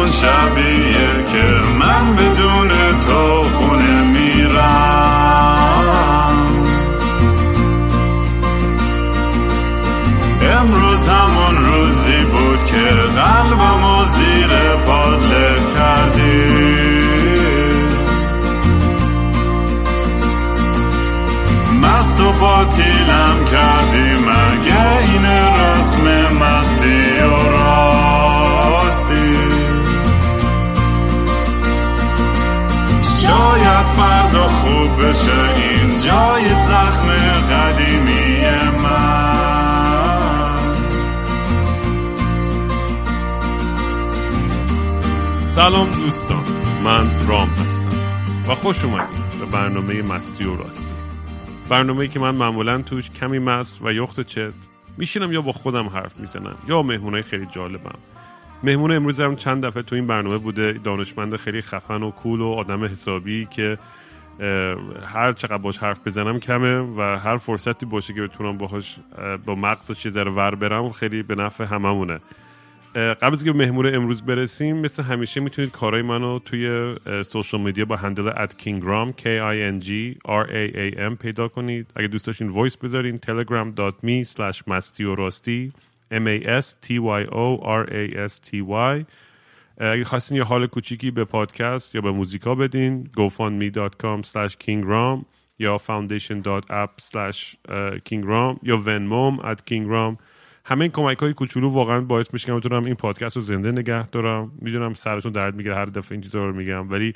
همون شبیه که من بدون تو خونه میرم. امروز همون روزی بود که قلبمو زیر پادله کردی. مست و باطیلم کردی بشه این جای زخم قدیمی من. سلام دوستان من رام هستم و خوش اومدید به برنامه مستی و راستی. برنامه که من معمولا توش کمی مست و یخت چت میشینم یا با خودم حرف می‌زنم یا مهمونای خیلی جالبم. مهمون امروز هم چند دفعه تو این برنامه بوده دانشمند خیلی خفن و کول و آدم حسابی که هر چقدر باش حرف بزنم کمه و هر فرصتی باشه که بتونم باهاش با مغزش یه ذره ور برم خیلی به نفع هممونه. قبل از که به مهمون امروز برسیم مثل همیشه می‌تونید کارهای منو توی social media با handle at Kingraam k i n g r a a m پیدا کنید. اگه دوست داشتین وایس بذارین telegram.me slash و m a s t y o r a s t y. اگه خواستین یه حال کوچیکی به پادکست یا به موزیکا بدین gofundme.com slash kingraam یا foundation.app slash kingram یا venmom at kingram همه این کمک های کوچولو واقعا باعث میشه که بتونم این پادکست رو زنده نگه دارم. می‌دونم سرتون درد می‌گیره هر دفعه این چیزا رو میگم ولی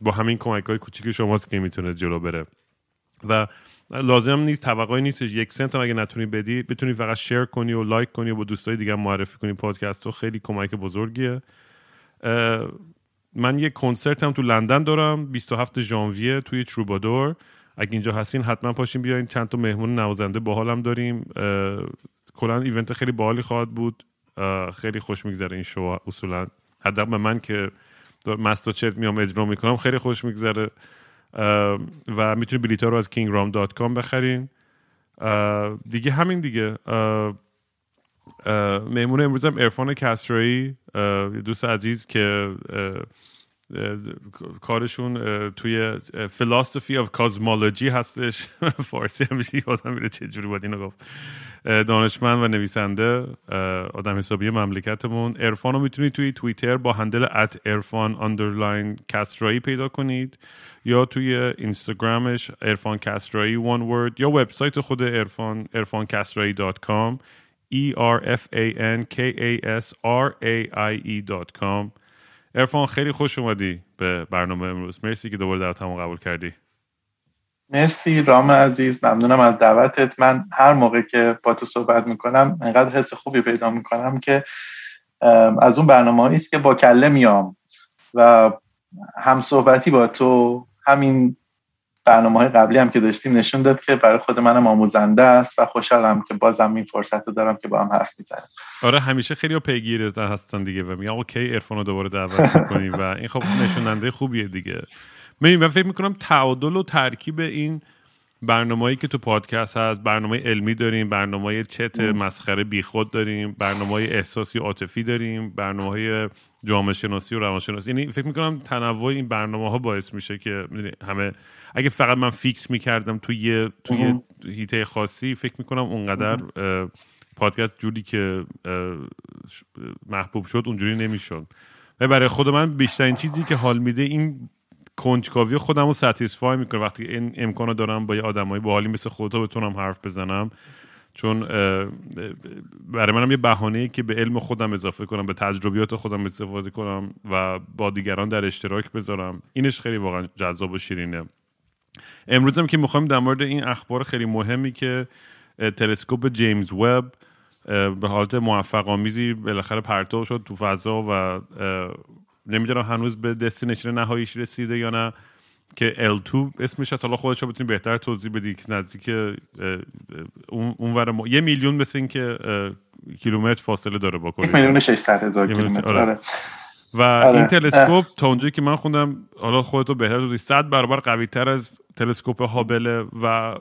با همین کمک های کوچیک شماست که می‌تونه جلو بره. و لازم نیست توقعی نیست یک سنت هم اگه نتونی بدی بتونی فقط شیر کنی و لایک کنی و با دوستای دیگه معرفی کنی پادکست رو. خیلی کمک بزرگیه. من یک کنسرت هم تو لندن دارم 27 ژانویه توی تروبادور. اگه اینجا هستین حتما پاشین بیاین. چند تا مهمون نوازنده باحالم داریم. کلا ایونت خیلی باحالی خواهد بود. خیلی خوش میگذره این شو اصولا. حداقل من که مست و چت میام اجرا می‌کنم خیلی خوش میگذره. و می‌تونید بلیط رو از kingram.com بخرین. دیگه همین دیگه. مهمون امروزم عرفان کسرایی دوست عزیز که کارشون توی philosophy of cosmology هستش. فارسی همیشه یادم میره چه جوری باید اینو گفت. دانشمند و نویسنده آدم حسابی مملکتمون. عرفان رو می‌تونید توی توییتر با handle at عرفان underline کسرایی پیدا کنید یا توی اینستاگرامش عرفان کسرایی one word یا وبسایت خود عرفان عرفان کسرایی e r f a n k a s r a i e com. ارفان خیلی خوش اومدی به برنامه امروز. مرسی که دوباره دعوتمو قبول کردی. مرسی رام عزیز ممنونم از دعوتت. من هر موقع که با تو صحبت می‌کنم انقدر حس خوبی پیدا می‌کنم که از اون برنامه است که با کله میام و هم صحبتی با تو همین برنامه های قبلی هم که داشتیم نشون داد که برای خود منم آموزنده است و خوشحالم که بازم این فرصت رو دارم که با هم حرف می‌زنم. آره همیشه خیلی پیگیر هستن دیگه و میگم OK عرفان رو دوباره دعوت می‌کنی و این خب نشون‌دهنده خوبیه دیگه. من فکر می‌کنم تعادل و ترکیب این برنامه‌ای که تو پادکست هست برنامه علمی داریم برنامه چت مسخره بیخود داریم برنامه احساسی عاطفی داریم برنامه جامعه شناسی و روانشناسی. یعنی فکر می‌کنم تنوع این برنامه ها باعث میشه که همه اگه فقط من fix می‌کردم توی یه توی حیطه خاصی فکر می‌کنم اونقدر پادکست جوری که محبوب شد اونجوری نمی‌شد. و برای خود من بیشترین چیزی که حال میده این کنجکاوی خودم رو ستیسفای می‌کنه. وقتی این امکانو دارم با یه آدمایی باحالی مثل خودتا بتونم حرف بزنم چون برای منم یه بهانه که به علم خودم اضافه کنم به تجربیات خودم استفاده کنم و با دیگران در اشتراک بذارم. اینش خیلی واقعا جذاب و شیرینه. امروز هم که می‌خوایم در مورد این اخبار خیلی مهمی که تلسکوپ جیمز وب به حالت موفق آمیزی بالاخره پرتو شد تو فضا و نمی‌دونم هنوز به دستینشن نهاییش رسیده یا نه که L2 اسمش هست حالا خودش بتونی بهتر توضیح بدی که نزدیک اون ما... یه میلیون مثل این که کیلومتر فاصله داره با کره. میلیون 600 هزار کیلومتر آره. و آره. این تلسکوپ تا اونجایی که من خوندم حالا خودتو بهتر توضیح 100 برابر قوی تر از تلسکوپ هابل و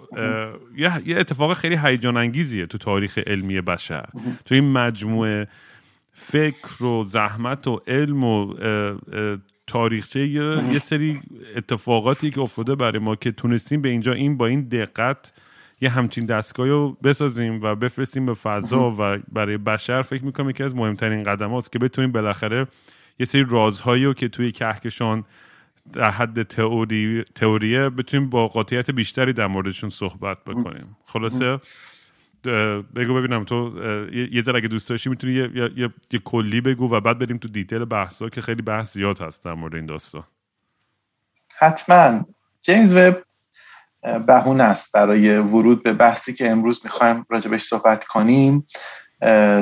یه اتفاق خیلی هیجان انگیزیه تو تاریخ علمی بشر. تو این مجموعه فکر و زحمت و علم و تاریخچه یه سری اتفاقاتی که افتاده برای ما که تونستیم به اینجا این با این دقت یه همچین دستگاه رو بسازیم و بفرستیم به فضا و برای بشر. فکر می‌کنم یکی از مهمترین قدم هاست که بتونیم بالاخره یه سری رازهایی رو که توی کهکشان در حد تئوری تئوریه بتونیم با قاطعیت بیشتری در موردشون صحبت بکنیم. خلاصه؟ بگو ببینم تو یه ذره اگه دوست داشتی می‌تونی یه،, یه،, یه،, کلی بگو و بعد بریم تو دیتیل بحثا که خیلی بحث زیاد هست در مورد این داستان. حتما. جیمز وب بهونه است برای ورود به بحثی که امروز می‌خوایم راجبش صحبت کنیم.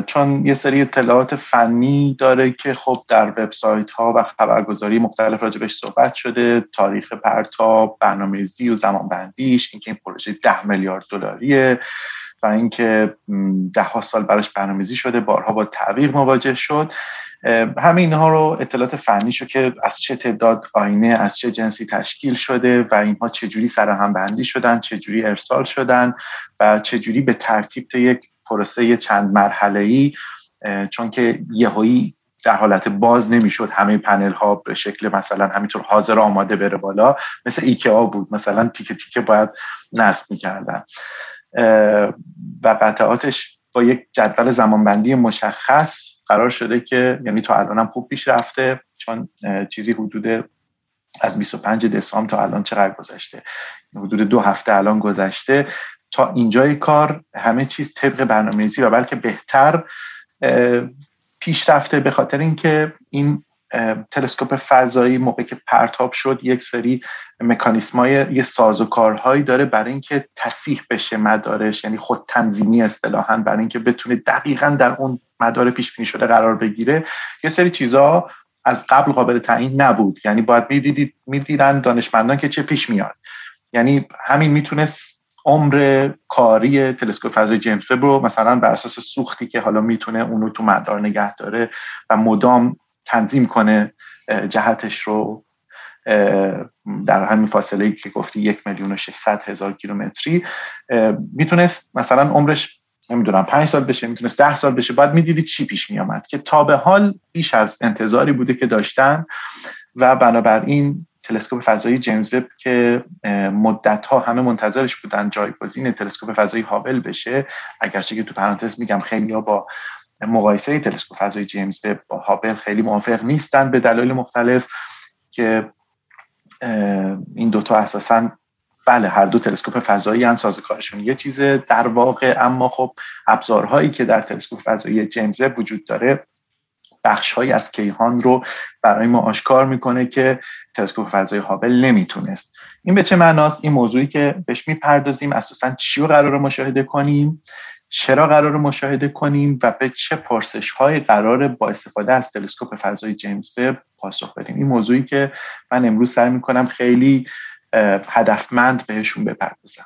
چون یه سری اطلاعات فنی داره که خب در وبسایت ها و خبرگزاری مختلف راجبش صحبت شده تاریخ پرتاب برنامه‌ریزی و زمانبندیش اینکه این پروژه ده میلیارد دلاریه و اینکه ده ها سال براش برنامه‌ریزی شده بارها با تعویق مواجه شد. همه اینها رو اطلاعات فنی شو که از چه تعداد آینه از چه جنسی تشکیل شده و اینها چجوری سرهم بندی شدن چجوری ارسال شدن و چجوری به ترتیب یک پروسه چند مرحله ای چون که یهویی در حالت باز نمی‌شد همه پنل ها به شکل مثلا همینطور حاضر آماده بره بالا مثل ایکیا بود. مثلا تیکه تیکه باید نصب می‌کردن. و قطعاتش با یک جدول زمانبندی مشخص قرار شده که یعنی تا الان هم خوب پیش رفته چون چیزی حدود از 25 دسامبر تا الان چقدر گذشته؟ حدود دو هفته الان گذشته. تا اینجای کار همه چیز طبق برنامه‌ریزی و بلکه بهتر پیش رفته به خاطر اینکه این تلسکوپ فضایی موقعی که پرتاب شد یک سری مکانیسمای یه ساز و کارهایی داره برای اینکه تصیح بشه مدارش یعنی خود تنظیمی اصطلاحا برای اینکه بتونه دقیقا در اون مدار پیش بینی شده قرار بگیره. یه سری چیزها از قبل قابل تعیین نبود. یعنی باید می‌دیدید می‌دیدن دانشمندان که چه پیش میاد. یعنی همین می‌تونست عمر کاری تلسکوپ فضای جیمز وب رو مثلا بر اساس سوختی که حالا می‌تونه اونو تو مدار نگه داره و مدام تنظیم کنه جهتش رو در همین فاصله ای که گفتی یک میلیون و هزار کیلومتری می‌تونست مثلا عمرش نمی‌دونم پنج سال بشه می‌تونست ده سال بشه بعد می‌دیدید چی پیش میامد که تا به حال بیش از انتظاری بوده که داشتن و بنابراین تلسکوپ فضایی جیمز وب که مدت ها همه منتظرش بودن جایگزین تلسکوپ فضایی هابل بشه. اگرچه که تو پرانتز میگم خیلی ها با مقایسه تلسکوپ فضایی جیمز وب با هابل خیلی موافق نیستن به دلایل مختلف که این دوتا اساسا بله هر دو تلسکوپ فضایی هم سازوکارشون یه چیزه در واقع. اما خب ابزارهایی که در تلسکوپ فضایی جیمز وب وجود داره بخشهایی از کیهان رو برای ما آشکار می‌کنه که تلسکوپ فضایی هابل نمی‌تونست. این به چه معناست؟ این موضوعی که بهش می‌پردازیم اساسا چی رو قرار مشاهده کنیم چرا قرار مشاهده کنیم و به چه پرسش های قرار با استفاده از تلسکوپ فضایی جیمز وب پاسخ بدیم. این موضوعی که من امروز سعی می‌کنم خیلی هدفمند بهشون بپردازم.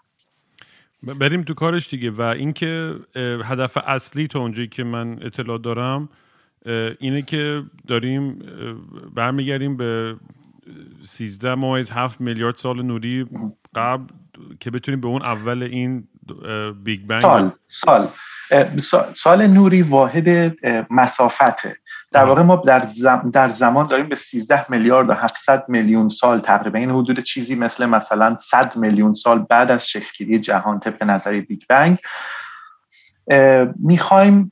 بریم تو کارش دیگه. و اینکه هدف اصلی تا اونجایی که من اطلاع دارم اینه که داریم برمیگردیم به 13 ممیز 7 میلیارد سال نوری قبل که بتونیم به اون اول این بیگ بنگ سال سال. سال نوری واحد مسافته. در واقع ما در, در زمان داریم به 13 میلیارد و 700 میلیون سال تقریبا. این حدود چیزی مثل مثلا 100 میلیون سال بعد از شکلگیری جهان طبق نظریه بیگ بنگ. می‌خوایم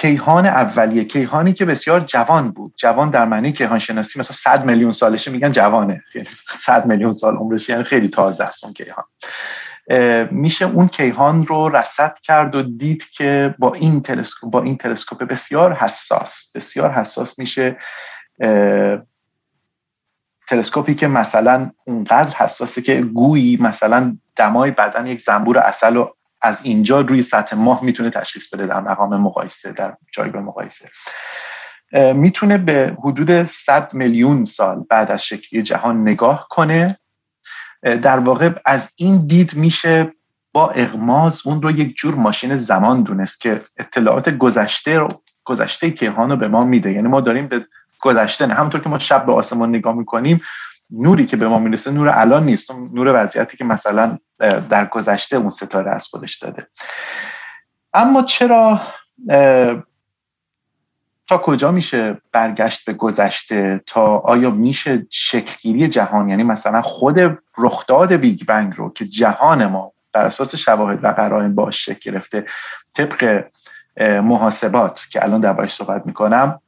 کیهان اولیه. کیهانی که بسیار جوان بود. جوان در معنی کیهان شناسی مثلا 100 میلیون سالشه میگن جوانه. 100 میلیون سال عمرش یعنی خیلی تازه است اون کیهان. میشه اون کیهان رو رصد کرد و دید که با این تلسکوپ با این تلسکوپ بسیار حساس. بسیار حساس میشه تلسکوپی که مثلا اونقدر حساسه که گویی مثلا دمای بدن یک زنبور اصل رو از اینجا روی سطح ماه می‌تونه تشخیص بده در مقام مقایسه در جایگاه مقایسه. می‌تونه به حدود 100 میلیون سال بعد از شکلی جهان نگاه کنه. در واقع از این دید میشه با اغماز اون رو یک جور ماشین زمان دونست که اطلاعات گذشته رو گذشته کیهان رو به ما میده. یعنی ما داریم به گذشته نه همونطور که ما شب به آسمان نگاه می‌کنیم نوری که به ما می‌رسه نور الان نیست. نور وضعیتی که مثلا در گذشته اون ستاره از خودش داده. اما چرا تا کجا میشه برگشت به گذشته؟ تا آیا میشه شکلگیری جهان؟ یعنی مثلا خود رخداد بیگ بنگ رو که جهان ما بر اساس شواهد و قرائن باش شکل گرفته طبق محاسبات که الان دربارش صحبت می‌کنم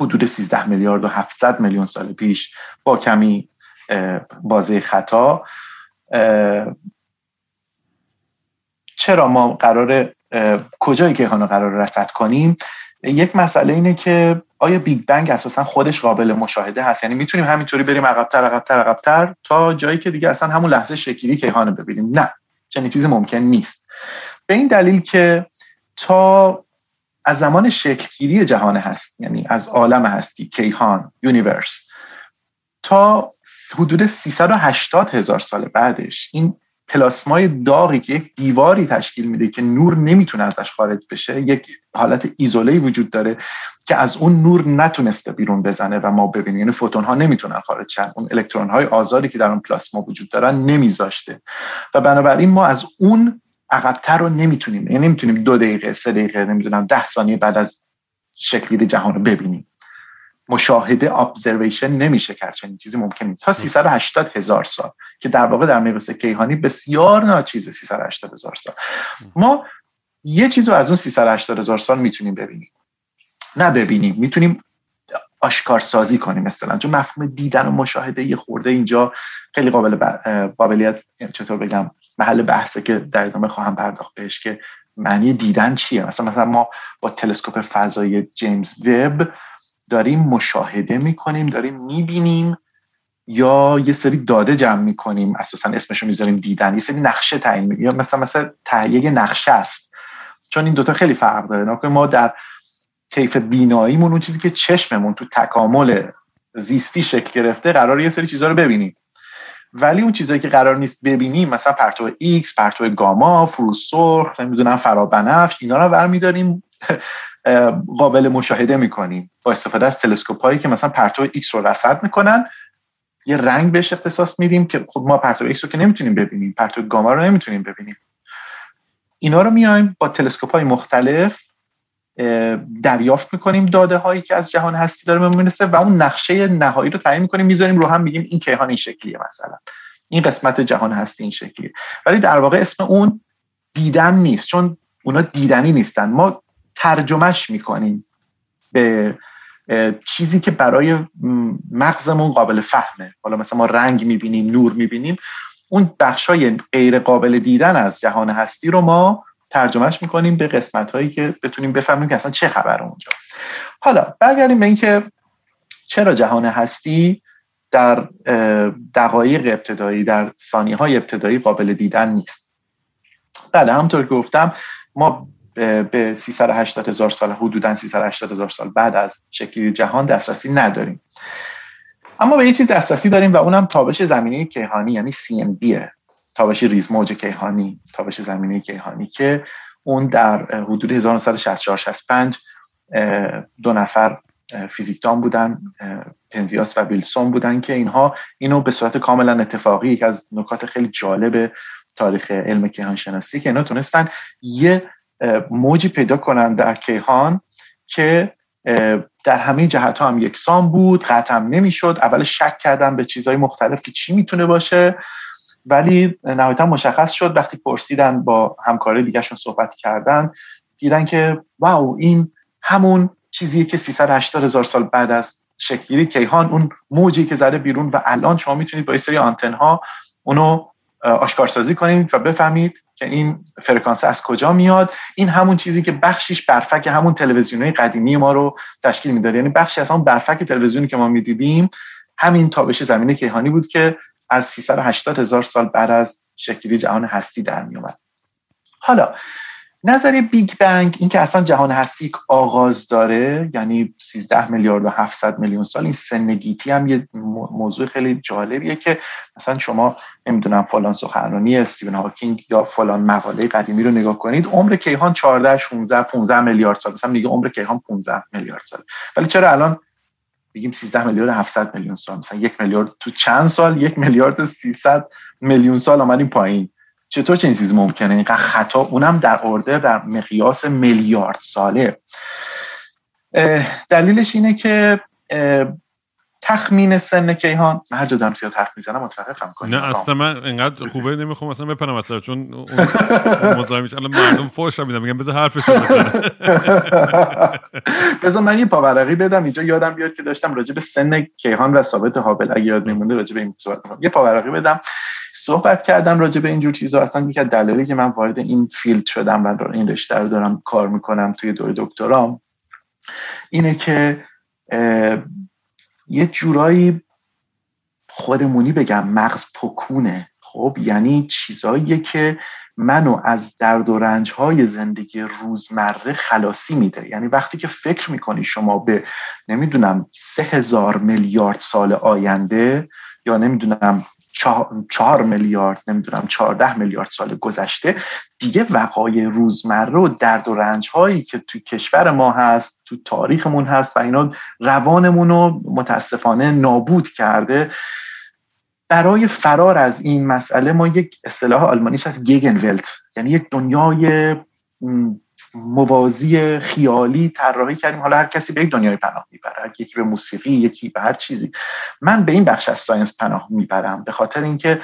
حدود 13 میلیارد و 700 میلیون سال پیش با کمی بازه خطا. چرا ما قرار کجای کیهان رو قرار رصد کنیم؟ یک مسئله اینه که آیا بیگ بنگ اساسا خودش قابل مشاهده هست؟ یعنی می‌تونیم همینطوری بریم عقبتر عقبتر عقبتر تا جایی که دیگه اصلا همون لحظه شکلگیری کیهان ببینیم. نه چنین چیزی ممکن نیست. به این دلیل که تا از زمان شکلگیری جهان هست یعنی از عالم هستی کیهان universe. تا حدود 380 هزار سال بعدش این پلاسمای داغی که یک دیواری تشکیل میده که نور نمی‌تونه ازش خارج بشه یک حالت ایزوله وجود داره که از اون نور نتونسته بیرون بزنه و ما ببینیم. یعنی فوتون ها نمی‌تونن خارج شن. اون الکترون های آزادی که در اون پلاسما وجود دارن نمیذاشته. و بنابراین ما از اون عقبتر رو نمی‌تونیم یعنی نمی‌تونیم دو دقیقه سه دقیقه نمی‌دونم ده ثانیه بعد از شکلی جهان رو ببینیم. مشاهده ابزرویشن نمیشه کرد چنین چیزی ممکن نیست. تا 380 هزار سال که در واقع در مقیاس کیهانی بسیار ناچیزه 380 هزار سال. ما یه چیز رو از اون 380 هزار سال می‌تونیم ببینیم. نه ببینیم می‌تونیم آشکار سازی کنیم مثلا. چون مفهوم دیدن و مشاهده یه خورده اینجا خیلی قابل قابلیت چطور بگم محل بحثه که در ادامه خواهم پرداخت بهش که معنی دیدن چیه؟ مثلا مثلا ما با تلسکوپ فضایی جیمز وب داریم مشاهده می‌کنیم داریم می‌بینیم یا یه سری داده جمع می‌کنیم اساسا اسمشو می‌ذاریم دیدن یه سری نقشه تعیین می‌کنیم یا مثلا مثلا تهیه نقشه است. چون این دوتا خیلی فرق داره. ما در طیف بیناییمون اون چیزی که چشممون تو تکامل زیستی شکل گرفته قرار یه سری چیزها رو ببینیم. ولی اون چیزایی که قرار نیست ببینیم مثلا پرتو ایکس پرتو گاما فروسرخ نمی‌دونم فرابنفش اینا رو برمیداریم قابل مشاهده می‌کنیم. با استفاده از تلسکوپ هایی که مثلا پرتو ایکس رو رصد می‌کنن یه رنگ بهش اختصاص میدیم که خب ما پرتو ایکس رو که نمی‌تونیم ببینیم پرتو گاما رو نمی‌تونیم ببینیم. اینا رو میایم با تلسکوپ های مختلف دریافت می‌کنیم داده هایی که از جهان هستی داره می‌رسه و اون نقشه نهایی رو تعیین می‌کنیم می‌ذاریم رو هم میگیم این کیهان این شکلیه مثلا. این قسمت جهان هستی این شکلیه. ولی در واقع اسم اون دیدن نیست چون اونا دیدنی نیستن. ما ترجمهش می‌کنیم به چیزی که برای مغزمون قابل فهمه. حالا مثلا ما رنگ می‌بینیم نور می‌بینیم. اون بخشای غیر قابل دیدن از جهان هستی رو ما ترجمهش می‌کنیم به قسمت هایی که بتونیم بفهمیم که اصلا چه خبر اونجا. حالا برگردیم به اینکه چرا جهان هستی در دقایق ابتدایی در ثانیه های ابتدایی قابل دیدن نیست. بله همطور که گفتم ما به 380 هزار سال حدودا 380 هزار سال بعد از شکلی جهان دسترسی نداریم. اما به یه چیز دسترسی داریم و اونم تابش زمینی کیهانی یعنی CMB تابش ریزموج کیهانی تابش زمینی کیهانی که اون در حدود 1964 65 دو نفر فیزیکدان بودن پنزیاس و ویلسون بودن که اینها اینو به صورت کاملا اتفاقی یک از نکات خیلی جالب تاریخ علم کیهان شناسی که اینا تونستن یه موجی پیدا کنن در کیهان که در همه جهت ها هم یکسان بود قطع نمی‌شد اول شک کردن به چیزهای مختلف که چی می‌تونه باشه. ولی نهایتا مشخص شد وقتی پرسیدن با همکاری دیگهشون صحبت کردن دیدن که واو این همون چیزیه که 380 هزار سال بعد از شکلگیری کیهان اون موجی که زده بیرون و الان شما می‌تونید با سری آنتن ها اونو آشکارسازی کنید و بفهمید که این فرکانس از کجا میاد. این همون چیزی که بخشیش برفک همون تلویزیونی قدیمی ما رو تشکیل می‌داد. یعنی بخشی از همون برفک تلویزیونی که ما می‌دیدیم همین تابش زمینه کیهانی بود که از 380 هزار سال بعد از شکلگیری جهان هستی در می اومد حالا نظریه بیگ بنگ این که اصلا جهان هستی آغاز داره یعنی 13 میلیارد و 700 میلیون سال این سن گیتی هم یه موضوع خیلی جالبیه که مثلا شما نمی‌دونم فلان سخنرانی استیون هاکینگ یا فلان مقاله قدیمی رو نگاه کنید عمر کیهان 14 16 15 میلیارد سال مثلا میگه عمر کیهان 15 میلیارد سال ولی چرا الان بگیم 13 میلیارد 700 میلیون سال. مثلا یک میلیارد تو چند سال؟ یک میلیارد 300 میلیون سال آمدیم پایین. چطور چنین چیزی ممکنه؟ اینقدر خطا اونم در ارده در مقیاس میلیارد ساله. دلیلش اینه که تخمین سن کیهان. من هر جا دارم زیاد حرف می‌زنم متوقفم. کنید نه اصلا من اینقدر خوبه نمی‌خوام اصلا بپرم اصلا چون مزاحمش الان مردم فوش میدم میگم بذار حرفش بذار من یه پاورقی بدم. اینجا یادم بیاد که داشتم راجع به سن کیهان و ثابت هابل اگه یاد میمونده راجع به این صحبت کنم یه پاورقی بدم. صحبت کردم راجع به اینجور چیزا. اصلا یکی از دلایلی که من وارد این فیلد شدم و این رشته رو دارم کار می‌کنم توی دوره دکترام اینه که یه جورایی خودمونی بگم مغز پکونه. خب یعنی چیزاییه که منو از درد و رنج های زندگی روزمره خلاصی میده. یعنی وقتی که فکر می‌کنی شما به نمی‌دونم سه هزار میلیارد سال آینده یا نمی‌دونم چهار میلیارد نمی‌دونم چهارده میلیارد سال گذشته دیگه وقای روزمره و درد و رنج هایی که توی کشور ما هست تو تاریخمون هست و اینا روانمون رو متاسفانه نابود کرده. برای فرار از این مسئله ما یک اصطلاح آلمانیش هست گیگنولت. یعنی یک دنیای موازی خیالی طراحی کردیم. حالا هر کسی به یک دنیای پناه می‌بره یکی به موسیقی یکی به هر چیزی. من به این بخش از ساینس پناه می‌برم به خاطر اینکه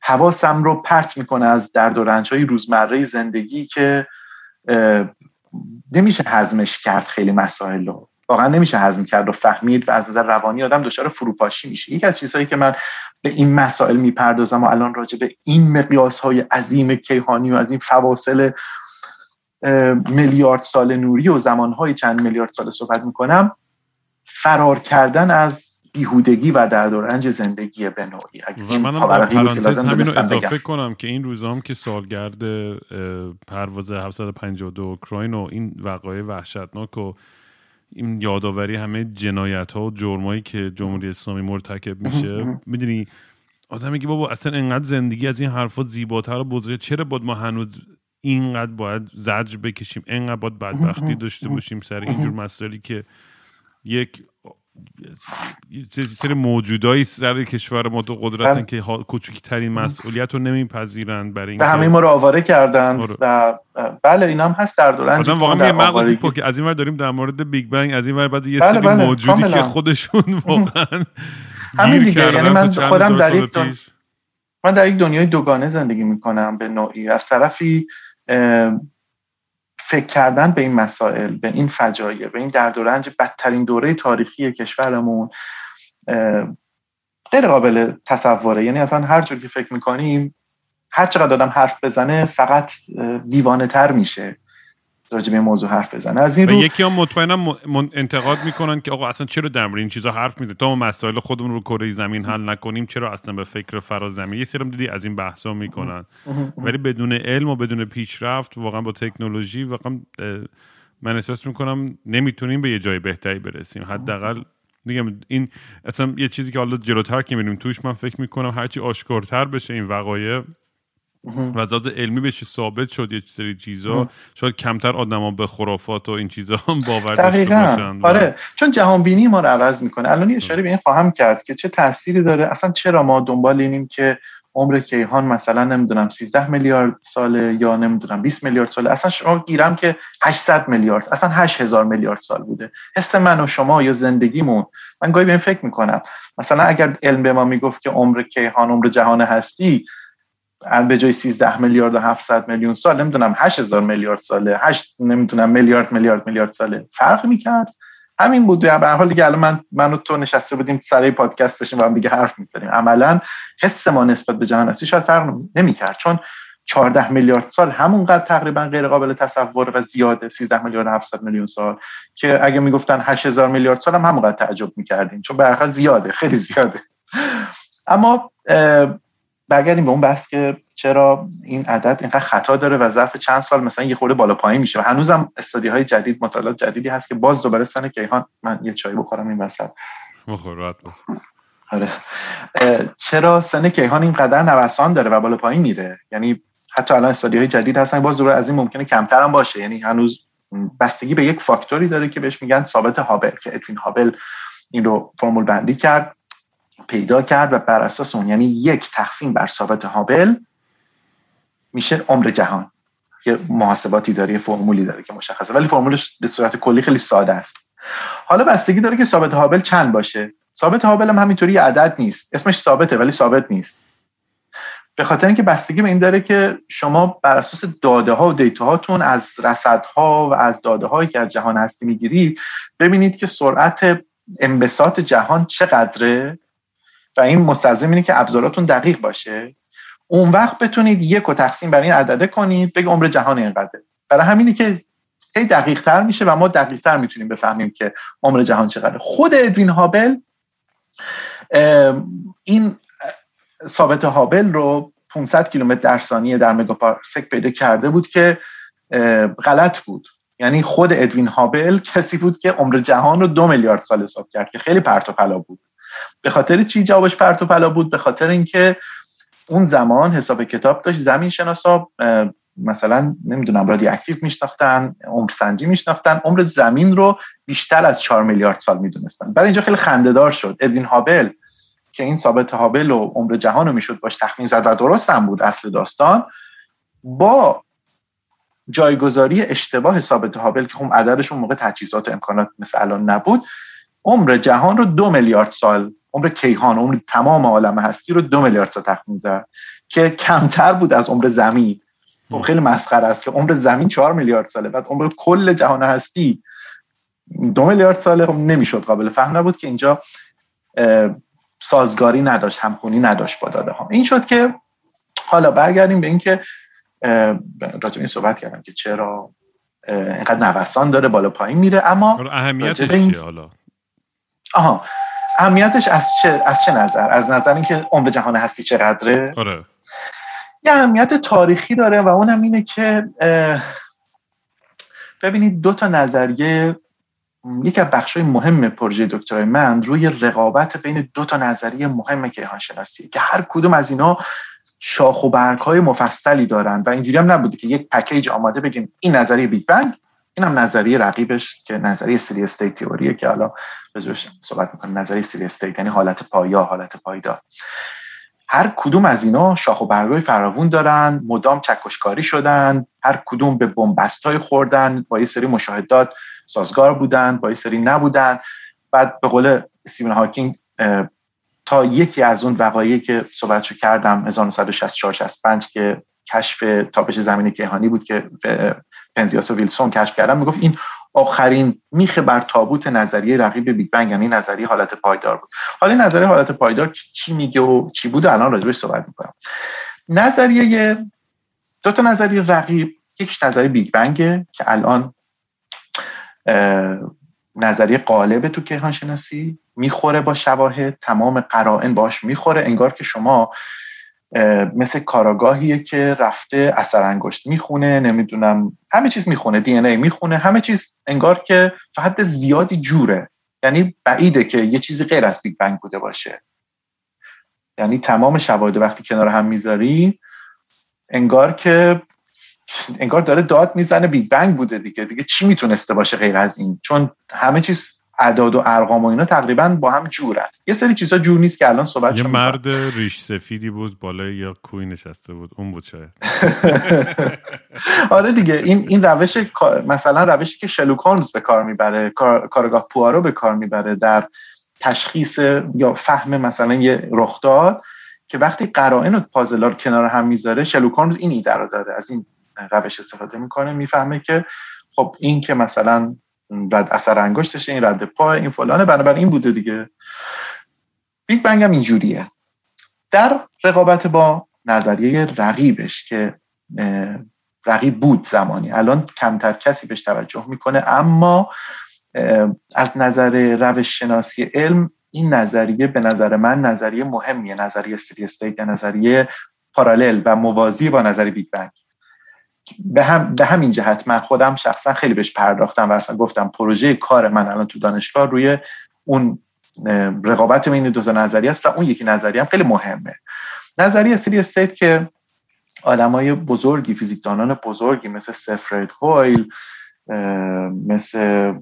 حواسم رو پرت می‌کنه از درد و رنج های روزمره زندگی که نمیشه هضمش کرد خیلی مسائل رو. واقعا نمیشه هضم کرد و فهمید و از نظر روانی آدم دچار فروپاشی میشه. یکی از چیزهایی که من به این مسائل می‌پردازم و الان راجع به این مقیاس های عظیم کیهانی و از این فواصل میلیارد سال نوری و زمانهای چند میلیارد سال صحبت می‌کنم فرار کردن از بیهودگی و درد و رنج زندگی به نوعی. و منم در پرانتز همین رو اضافه کنم که این روزام که سالگرد پرواز 752 اوکراین و این وقایع وحشتناک و این یادآوری همه جنایت ها و جرمایی که جمهوری اسلامی مرتکب میشه می‌دونی؟ آدم میگه بابا اصلا انقدر زندگی از این حرفا زیباتر و بزرگه چرا باید ما هنوز اینقدر باید زجر بکشیم؟ اینقدر باید بدبختی داشته باشیم سر اینجور مسائلی که یک سری موجودایی سر کشور ما تو قدرتن که کوچکی ترین مسئولیت رو نمیپذیرند برای اینکه همه ما رو آواره کردن آره. و بله این هم هست در دوران آدم واقعا میگه مغز که از این ور داریم در مورد بیگ بنگ از این ور بعد یه بله سری بله. موجودی که خودشون واقعا همین دیگه یعنی من خودم در یک من در یک دنیای دوگانه زندگی می‌کنم به نوعی. از طرفی فکر کردن به این مسائل به این فجایع به این درد و رنج بدترین دوره تاریخی کشورمون غیر قابل تصوره. یعنی اصلا هر جور که فکر می‌کنیم هر چقدر آدم حرف بزنه فقط دیوانه تر میشه. راجع به موضوع حرف بزنه. از این رو یکی هم مطمئنا انتقاد می‌کنن که آقا اصلا چرا در این چیزا حرف می‌زنی؟ تا ما مسائل خودمون رو کره زمین حل نکنیم چرا اصلا به فکر فرازمین؟ یه سرم دیدی از این بحثا می‌کنن. ولی بدون علم و بدون پیشرفت واقعا با تکنولوژی واقعا من احساس می‌کنم نمی‌تونیم به یه جای بهتری برسیم. حداقل میگم این اصلا یه چیزی که حالا جلوتر که میریم توش من فکر می‌کنم هرچی آشکارتر بشه این وقایع و از علمی بشه ثابت شد یه سری چیزا. شاید کمتر آدما به خرافات و این چیزا هم باور داشته باشن. آره. چون جهان بینی ما رو عوض می‌کنه. الان اشاره به این خواهم کرد که چه تأثیری داره. اصلا چرا ما دنبال اینیم که عمر کیهان مثلا نمی‌دونم 13 میلیارد ساله یا نمی‌دونم 20 میلیارد ساله. اصلا شما گیرم که 800 میلیارد. اصلا 8000 میلیارد سال بوده. حس من و شما یا زندگیمون. من گاهی به این فکر می‌کنم. مثلا اگر علم به ما می‌گفت که عمر کیهان عمر جهان هستی به جای 13 میلیارد و 700 میلیون سال نمی‌دونم 8000 میلیارد ساله 8 نمی‌دونم میلیارد میلیارد میلیارد ساله فرق می‌کرد؟ همین بود. به هر حال دیگه الان من من و تو نشسته بودیم سر پادکست داشتیم و هم دیگه حرف می‌زدیم. عملا حس ما نسبت به جهان هستی شاید فرق نمی‌کرد. چون 14 میلیارد سال همونقدر تقریبا غیر قابل تصور و زیاده 13 میلیارد 700 میلیون سال که اگه می‌گفتن 8000 میلیارد سال هم همونقدر تعجب می‌کردیم. چون به هر حال زیاده خیلی زیاده. اما برگردیم به اون بحث که چرا این عدد اینقدر خطا داره و ظرف چند سال مثلا یه خورده بالا پایین میشه و هنوزم استادی های جدید مطالعات جدیدی هست که باز دوباره سن کیهان من یه چای بخورم این وسط. آره. چرا سن کیهان اینقدر نوسان داره و بالا پایین میره؟ یعنی حتی الان استادی های جدید هستن باز دوباره از این ممکنه کمتر هم باشه. یعنی هنوز بستگی به یک فاکتوری داره که بهش میگن ثابت هابل که اتوین هابل این رو فرمول بندی کرد. پیدا کرد و بر اساس اون یعنی یک تقسیم بر ثابت هابل میشه عمر جهان. یه محاسباتی داره یه فرمولی داره که مشخصه ولی فرمولش به صورت کلی خیلی ساده است. حالا بستگی داره که ثابت هابل چند باشه. ثابت هابل هم همینطوری یه عدد نیست. اسمش ثابته ولی ثابت نیست. به خاطر اینکه بستگی به این داره که شما بر اساس داده ها و دیتا هاتون از رصدها و از داده هایی که از جهان هستی می‌گیرید ببینید که سرعت انبساط جهان چقدره. و این مستلزم اینه که ابزاراتون دقیق باشه. اون وقت بتونید یک و تقسیم بر این عدده کنید بگه عمر جهان اینقدره. برای همینی که هی دقیق تر میشه و ما دقیق تر می‌تونیم بفهمیم که عمر جهان چقدره. خود ادوین هابل این ثابت هابل رو 500 کیلومتر در ثانیه در مگاپارسک پیدا کرده بود که غلط بود. یعنی خود ادوین هابل کسی بود که عمر جهان رو دو میلیارد سال حساب کرد که خیلی پرت و پلا بود. به خاطر چی جوابش پرت و پلا بود؟ به خاطر اینکه اون زمان حساب کتاب داشت زمین شناسا مثلا نمی‌دونم رادی اکتیو میشناختن عمر سنجی میشناختن عمر زمین رو بیشتر از 4 میلیارد سال می‌دونستن. برای اینجا خیلی خندهدار شد. ادوین هابل که این ثابت هابل و عمر جهان رو می‌شد باش تخمین زد و درست هم بود اصل داستان با جایگذاری اشتباه ثابت هابل که هم عددش اون موقع تجهیزات و امکانات مثل الان نبود عمر جهان رو دو میلیارد سال عمر کیهان عمر تمام عالم هستی رو دو میلیارد سال تخمین زد که کمتر بود از عمر زمین. خب خیلی مسخره است که عمر زمین چهار میلیارد ساله بعد عمر کل جهان هستی دو میلیارد ساله خب نمی‌شد قابل فهم نبود که اینجا سازگاری نداشت همخونی نداشت با داده ها. این شد که حالا برگردیم به اینکه راجع این صحبت کردم که چرا اینقدر نوسان داره بالا پایین میره اما اهمیتش چیه حالا؟ آها. اهمیتش از چه از چه نظر؟ از نظر اینکه عمر جهان هستی چقدره؟ آره. یه اهمیت تاریخی داره و اونم اینه که ببینید دو تا نظریه یکی از بخشای مهم پروژه دکترای من روی رقابت بین دو تا نظریه مهم کیهان شناسی که هر کدوم از اینا شاخ و برگ های مفصلی دارن و اینجوری هم نبوده که یک پکیج آماده بگیم این نظریه بیگ بنگ این هم نظریه رقیبش که نظریه steady state theory ه که حالا بزرش صحبت می‌کنه نظریه سری استیت یعنی حالت پایا حالت پایدار. هر کدوم از اینا شاخ و برگای فراوون دارن مدام چکشکاری شدن هر کدوم به بنبست های خوردن با یه سری مشاهدات سازگار بودن با یه سری نبودن. بعد به قول استیون هاکینگ تا یکی از اون وقایعی که صحبتشو کردم 1964 65 که کشف تابش زمین کیهانی بود که پنزیاس و ویلسون کشف کردن می‌گفت این آخرین میخه بر تابوت نظریه رقیب بیگ بنگ یعنی نظریه حالت پایدار بود. حالا نظریه حالت پایدار چی میگه و چی بود؟ الان راجبش صحبت می‌کنم. نظریه دو تا نظریه رقیب یکیش نظریه بیگ بنگه که الان نظریه غالب تو کیهان شناسی می‌خوره با شواهد تمام قرائن باش می‌خوره انگار که شما مثل کارآگاهیه که رفته اثر انگشت می‌خونه نمی‌دونم همه چیز می‌خونه دی ان ای می‌خونه همه چیز انگار که تا حد زیادی جوره. یعنی بعیده که یه چیزی غیر از بیگ بنگ بوده باشه. یعنی تمام شواهد وقتی کنار هم می‌ذاری انگار که انگار داره داد می‌زنه بیگ بنگ بوده دیگه. دیگه چی می‌تونسته باشه غیر از این؟ چون همه چیز اعداد و ارقام و اینا تقریبا با هم جورن. یه سری چیزا جور نیست که الان صحبت یه مرد ریش سفیدی بود بالای یا کوی نشسته بود. اون بود شاید. آره دیگه این این روش مثلا روشی که شلوک هولمز به کار می‌بره کارگاه پوارو به کار می‌بره در تشخیص یا فهم مثلا یه رخداد که وقتی قرائن و پازلا رو کنار هم می‌ذاره شلوک هولمز این ایده رو داره. از این روش استفاده می‌کنه می‌فهمه که خب این که مثلا رد اثر انگشتشه این رد پا این فلانه بنابراین این بوده دیگه. بیگ بنگ هم اینجوریه. در رقابت با نظریه رقیبش که رقیب بود زمانی الان کمتر کسی بهش توجه می‌کنه اما از نظر روش شناسی علم این نظریه به نظر من نظریه مهمیه نظریه steady state نظریه parallel و موازی با نظریه بیگ بنگ به, هم، به همین جهت من خودم شخصا خیلی بهش پرداختم و اصلا گفتم پروژه کار من الان تو دانشگاه روی اون رقابت بین دو تا نظریه است و اون یکی نظریه هم خیلی مهمه. نظریه steady state که آدمای بزرگی فیزیکدانان بزرگی مثل فرد هویل مثل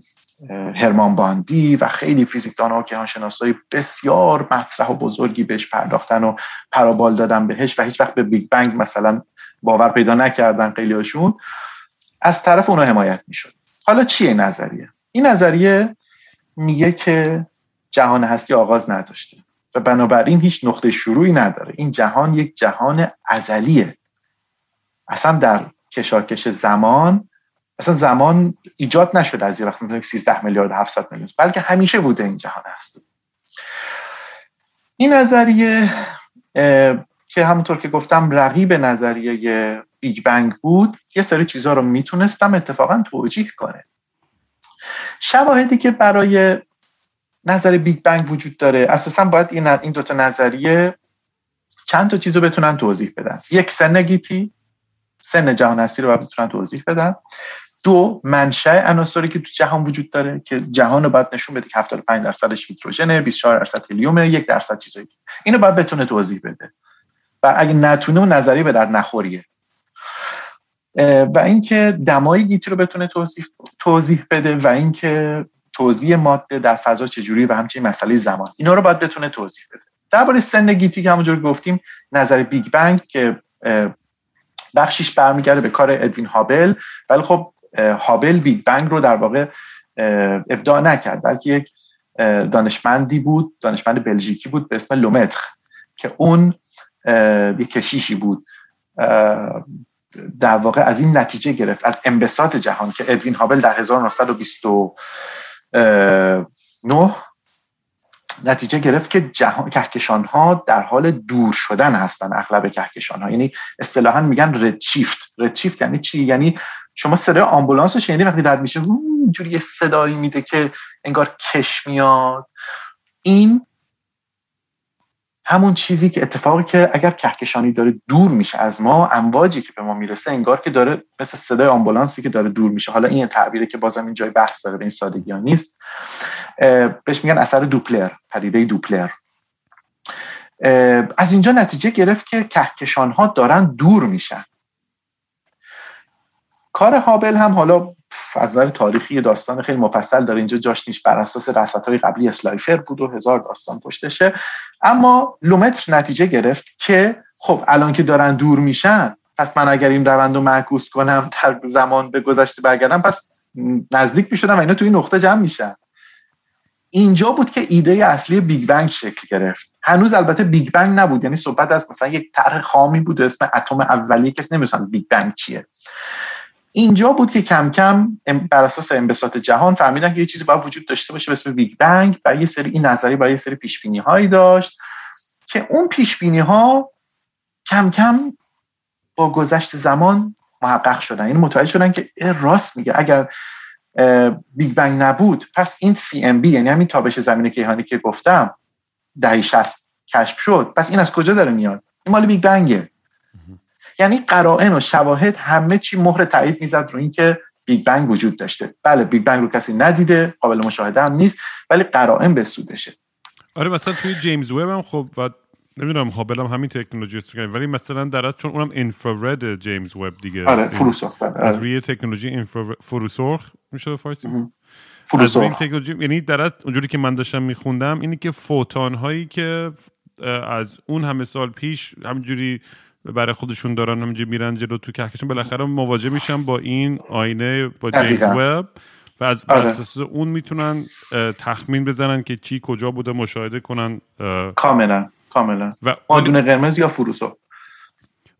هرمان باندی و خیلی فیزیکدان ها کیهان شناسای بسیار مطرح و بزرگی بهش پرداختن و پر و بال دادن بهش و هیچ وقت به بیگ بنگ مثلا باور پیدا نکردن خیلی هاشون از طرف اونا حمایت می‌شد. حالا چیه نظریه؟ این نظریه میگه که جهان هستی آغاز نداشته و بنابراین هیچ نقطه شروعی نداره. این جهان یک جهان ازلیه. اصلا در کشاکش زمان اصلا زمان ایجاد نشده از یه وقت. 13 میلیارد 700 میلیون بلکه همیشه بوده این جهان هستی. این نظریه که همونطور که گفتم رقیب نظریه بیگ بنگ بود یه سری چیزها رو می‌تونستم اتفاقا توجیه کنه. شواهدی که برای نظر بیگ بنگ وجود داره اساسا باید این این دوتا نظریه چند تا چیز رو بتونن توضیح بدن. یک سن گیتی. سن جهان هستی رو بتونن توضیح بدن. دو منشأ عناصری که تو جهان وجود داره که جهان رو باید نشون بده که 75 درصدش هیدروژنه 24 درصد هلیومه یک درصد چیزایی. اینو باید بتونه توضیح بده. و اگه نتونه اون نظری به در نخوریه. و اینکه دمای گیتی رو بتونه توضیح, توضیح بده و اینکه توضیح ماده در فضا چجوری و همچنین مسئله زمان. اینا رو باید بتونه توضیح بده. درباره سن گیتی که همونجور گفتیم نظر بیگ بنگ که بخشیش برمیگرده به کار ادوین هابل. ولی خب هابل بیگ بنگ رو در واقع ابداع نکرد. بلکه یک دانشمندی بود دانشمند بلژیکی بود به اسم لومتر که اون یک کشیشی بود. در واقع از این نتیجه گرفت از انبساط جهان که ادوین هابل در 1929 نتیجه گرفت که جهان کهکشان ها در حال دور شدن هستن اغلب کهکشان ها یعنی اصطلاحا میگن رد شیفت رد شیفت یعنی چی؟ یعنی شما صدای آمبولانس رو شنیدی وقتی رد میشه اینجوری یه صدایی میده که انگار کش میاد. این همون چیزی که اتفاقی که اگر کهکشانی داره دور میشه از ما امواجی که به ما می‌رسه انگار که داره مثل صدای آمبولانسی که داره دور میشه. حالا این تعبیری که بازم این جای بحث داره به این سادگی ها نیست. بهش میگن اثر دوپلر پدیده دوپلر. از اینجا نتیجه گرفت که کهکشان ها دارن دور میشن. کار هابل هم حالا از نظر تاریخی داستان خیلی مفصل داره. اینجا جاش نیست. بر اساس رصد های قبلی اسلایفر بود و هزار داستان پشتشه. اما لومتر نتیجه گرفت که خب الان که دارن دور میشن پس من اگر این روند رو معکوس کنم در زمان به گذشته برگردم پس نزدیک می‌شدم و اینا توی نقطه جمع میشن. اینجا بود که ایده اصلی بیگ بنگ شکل گرفت. هنوز البته بیگ بنگ نبود. یعنی صحبت از مثلا یک طرح خامی بود اسم اتم اولیه کسی نمی‌دونست بیگ بنگ چیه. اینجا بود که کم کم بر اساس انبساط جهان فهمیدن که یه چیزی باید وجود داشته باشه به اسم بیگ بنگ و یه سری این نظری با یه سری پیش بینی هایی داشت که اون پیش بینی ها کم کم با گذشت زمان محقق شدن. یعنی متوجه شدن که راست میگه. اگر بیگ بنگ نبود پس این CMB یعنی همین تابش زمینه کیهانی که گفتم دهه 60 کشف شد. پس این از کجا داره میاد؟ این مال بیگ بنگه یعنی قرائن و شواهد همه چی مهر تایید می‌زد رو اینکه بیگ بنگ وجود داشته. بله بیگ بنگ رو کسی ندیده قابل مشاهده هم نیست ولی قرائن به سودشه. آره مثلا توی جیمز وب هم خب و نمی‌دونم هابل هم همین تکنولوژی استفاده ولی مثلا در از چون اونم infrared جیمز وب دیگه. آره فروسرخ بله، از آره. روی تکنولوژی فروسرخ میشه فارسی؟ از روی تکنولوژی یعنی در از اونجوری که من داشتم میخوندم اینی که فوتان هایی که از اون همه سال پیش همینجوری برای خودشون دارن همینجوری میرن جلو تو کهکشان. بالاخره مواجه میشن با این آینه با جیمز وب و از آره. اساس اون می‌تونن تخمین بزنن که چی کجا بوده مشاهده کنن کاملا کاملا. و آدون قرمز یا فروسو؟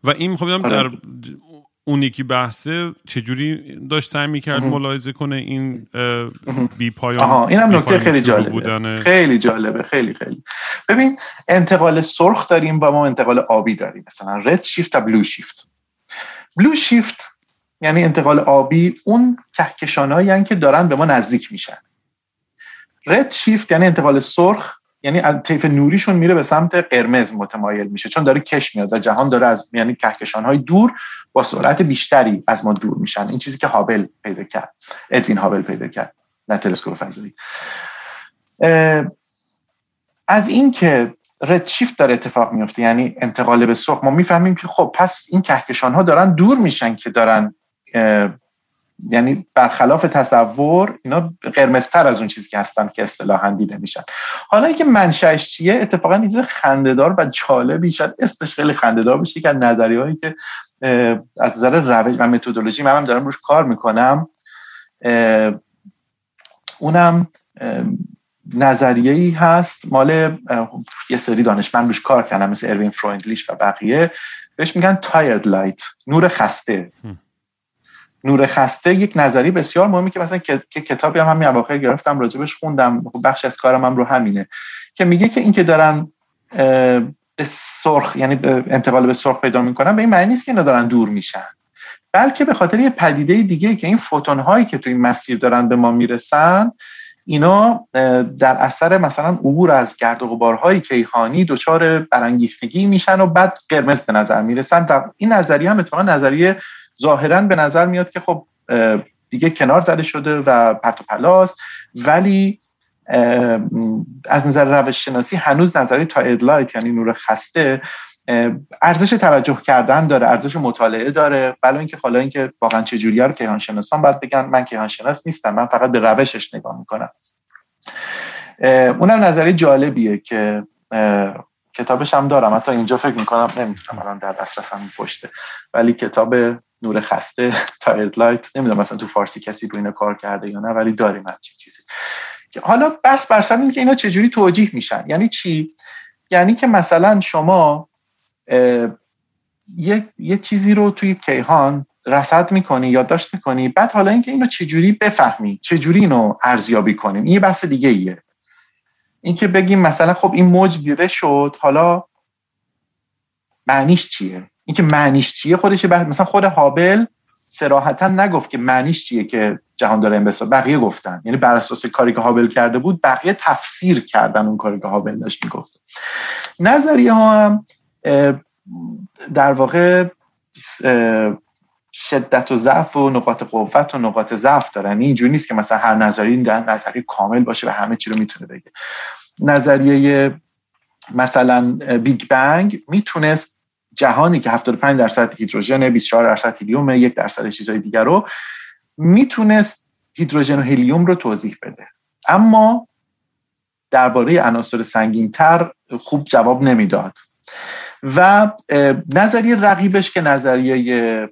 و این خب آره. در اون یکی بحثه چجوری داشت سعی می‌کرد ملاحظه کنه این بی پایان آها اینم نکته خیلی جالبه. بودنه. خیلی جالبه خیلی خیلی. ببین انتقال سرخ داریم و ما انتقال آبی داریم. مثلا رد شیفت و بلو شیفت بلو شیفت یعنی انتقال آبی اون کهکشانهایی که دارن به ما نزدیک میشن. رد شیفت یعنی انتقال سرخ یعنی از طیف نوریشون میره به سمت قرمز متمایل میشه چون داره کش میاد و جهان داره از یعنی کهکشان های دور با سرعت بیشتری از ما دور میشن. این چیزی که هابل پیدا کرد ادوین هابل پیدا کرد نه تلسکوپ فضایی. از این که ردشیفت داره اتفاق میفته یعنی انتقال به سرخ ما می‌فهمیم که خب پس این کهکشان ها دارن دور میشن که دارن یعنی برخلاف تصور اینا قرمزتر از اون چیزی که هستن که اصطلاحا دیده میشن. حالا اینکه منشأش چیه اتفاقا چیز خندهدار و جالبی شاید اسمش خیلی خندهدار بشه که نظریه‌ای که از نظر روش و متدولوژی منم دارم روش کار می‌کنم. اونم نظریه ای هست مال یه سری دانشمند روش کار کردن مثل اروین فرویندلیش و بقیه. بهش میگن tired light نور خسته. نور خسته یک نظری بسیار مهمی که مثلا که, کتابی هم همین اواخر گرفتم راجبش خوندم. خب بخش از کارم هم رو همینه. که میگه که اینکه دارن به سرخ یعنی به انتقال به سرخ پیدا می‌کنن به این معنی نیست که اینا دارن دور میشن. بلکه به خاطر یه پدیده دیگه که این فوتون هایی که تو این مسیر دارن به ما می‌رسن اینا در اثر مثلا عبور از گرد و غبارهای کیهانی دچار برانگیختگی میشن و بعد قرمز به نظر می‌رسن. و این نظریه هم اتفاقا نظریه ظاهرا به نظر میاد که خب دیگه کنار زده شده و پرت و پلاس ولی از نظر روش شناسی هنوز نظریه tired light یعنی نور خسته ارزش توجه کردن داره ارزش مطالعه داره. بلا اینکه حالا اینکه واقعا چه جوریه رو کیهان شناسان باید بگن. من کیهان شناس نیستم من فقط به روشش نگاه می‌کنم. اونم نظری جالبیه که کتابش هم دارم. حتی اینجا فکر می‌کنم نمی‌تونم الان در دسترسم پشته ولی کتاب نور خسته tired light نمی‌دونم مثلا تو فارسی کسی رو اینو کار کرده یا نه ولی داریم همچین چیزی. حالا بحث بر سر که اینا چجوری توجیه میشن. یعنی چی؟ یعنی که مثلا شما یه،, یه چیزی رو توی کیهان رصد می‌کنی یادداشت می‌کنی بعد حالا اینکه اینو چجوری بفهمی چجوری اینو ارزیابی کنیم این یه بحث دیگه ایه. اینکه بگیم مثلا خب این موج دیده شد حالا معنیش چیه؟ اینکه معنیش چیه خودش بحث مثلا خود هابل سراحتا نگفت که معنیش چیه که جهان داره انبساط بقیه گفتن. یعنی بر اساس کاری که هابل کرده بود بقیه تفسیر کردن اون کاری که هابل داشت می‌گفت. نظریه ها هم در واقع شدت و ضعف و نقاط قوت و نقاط ضعف دارن. یعنی اینجوری نیست که مثلا هر نظری نظری کامل باشه و همه چی رو می‌تونه بگه. نظریه مثلا بیگ بنگ می‌تونست جهانی که 75 درصد هیدروژن 24 درصد هلیوم یک درصد چیزهای دیگر رو می‌تونست هیدروژن و هلیوم رو توضیح بده. اما درباره عناصر سنگینتر خوب جواب نمی‌داد. و نظریه رقیبش که نظریه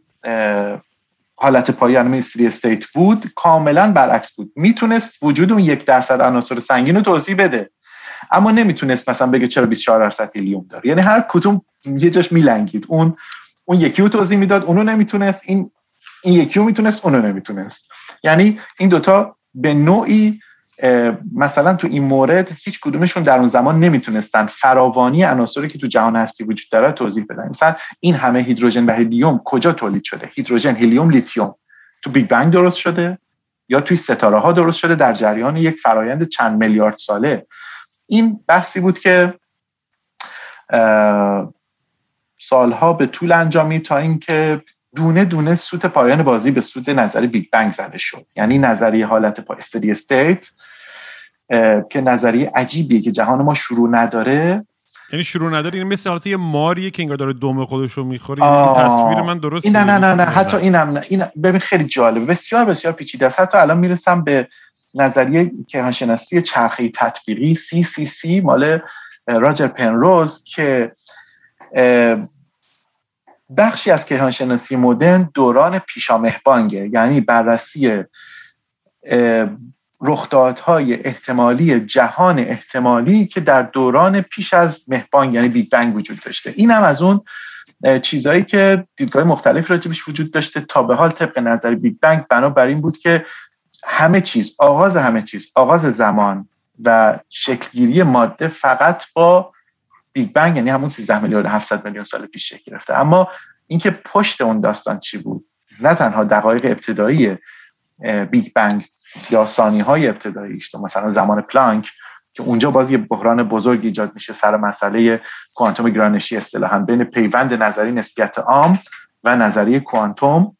حالت پایان میستری استیت بود کاملا برعکس بود. می‌تونست وجود اون یک درصد عناصر سنگین رو توضیح بده. اما نمی‌تونست مثلا بگه چرا 24 درصد هلیوم داره. یعنی هر کدوم یه جاش میلنگید. اون اون یکی رو توضیح می‌داد اونو نمی‌تونست. این این یکی رو می‌تونست اونو نمی‌تونست. یعنی این دوتا به نوعی مثلا تو این مورد هیچ کدومشون در اون زمان نمی‌تونستن. فراوانی عناصری که تو جهان هستی وجود داره توضیح بدن. مثلا این همه هیدروژن و هلیوم کجا تولید شده؟ هیدروژن هلیوم لیتیوم. تو بیگ بنگ درست شده یا توی ستاره ها درست شده؟ در جریان یک فرایند چند میلیارد ساله. این بحثی بود که سالها به طول انجامید تا اینکه دونه دونه سوت پایان بازی به سوت نظری بیگ بنگ زده شد. یعنی نظریه حالت پا steady state که نظریه عجیبیه که جهان ما شروع نداره. یعنی شروع نداره. این مثل حالت یه ماریه که انگار داره دوم خودش رو می‌خوره این تصویر من درست این نه نه نه, نه. حتی اینم نه. این ببین خیلی جالبه. بسیار بسیار پیچیده است. حتی الان می‌رسم به نظریه کیهانشناسی چرخه تطبیقی CCC مال راجر پنروز که بخشی از کیهانشناسی مدرن دوران پیشامهبانگه. یعنی بررسی رخدادهای احتمالی جهان احتمالی که در دوران پیش از مهبانگ یعنی بیگ بنگ وجود داشته. این هم از اون چیزهایی که دیدگاه مختلف راجبش وجود داشته. تا به حال طبق نظر بیگ بنگ بنابر این بود که همه چیز آغاز همه چیز آغاز زمان و شکلگیری ماده فقط با بیگ بنگ یعنی همون 13 میلیارد 700 میلیون سال پیش شکل گرفته. اما اینکه پشت اون داستان چی بود؟ نه تنها دقایق ابتدایی بیگ بنگ یا ثانیه های ابتداییش مثلا زمان پلانک که اونجا باز یه بحران بزرگ ایجاد میشه سر مسئله کوانتوم گرانشی اصطلاحا. بین پیوند نظری نسبیت عام و نظریه کوانتوم.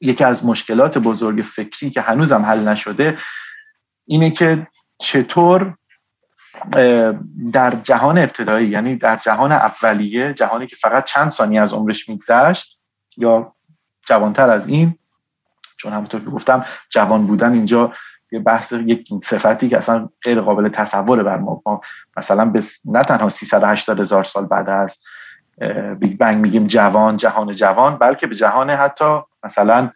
یکی از مشکلات بزرگ فکری که هنوزم حل نشده اینه که چطور در جهان ابتدایی یعنی در جهان اولیه جهانی که فقط چند ثانیه از عمرش میگذشت یا جوانتر از این چون همونطور که گفتم جوان بودن اینجا یه بحث یک صفتی که اصلا غیر قابل تصوره بر ما, مثلا به نه تنها 380 هزار سال بعد از بیگ بنگ میگیم جوان جهان جوان بلکه به جهان حتی مثلا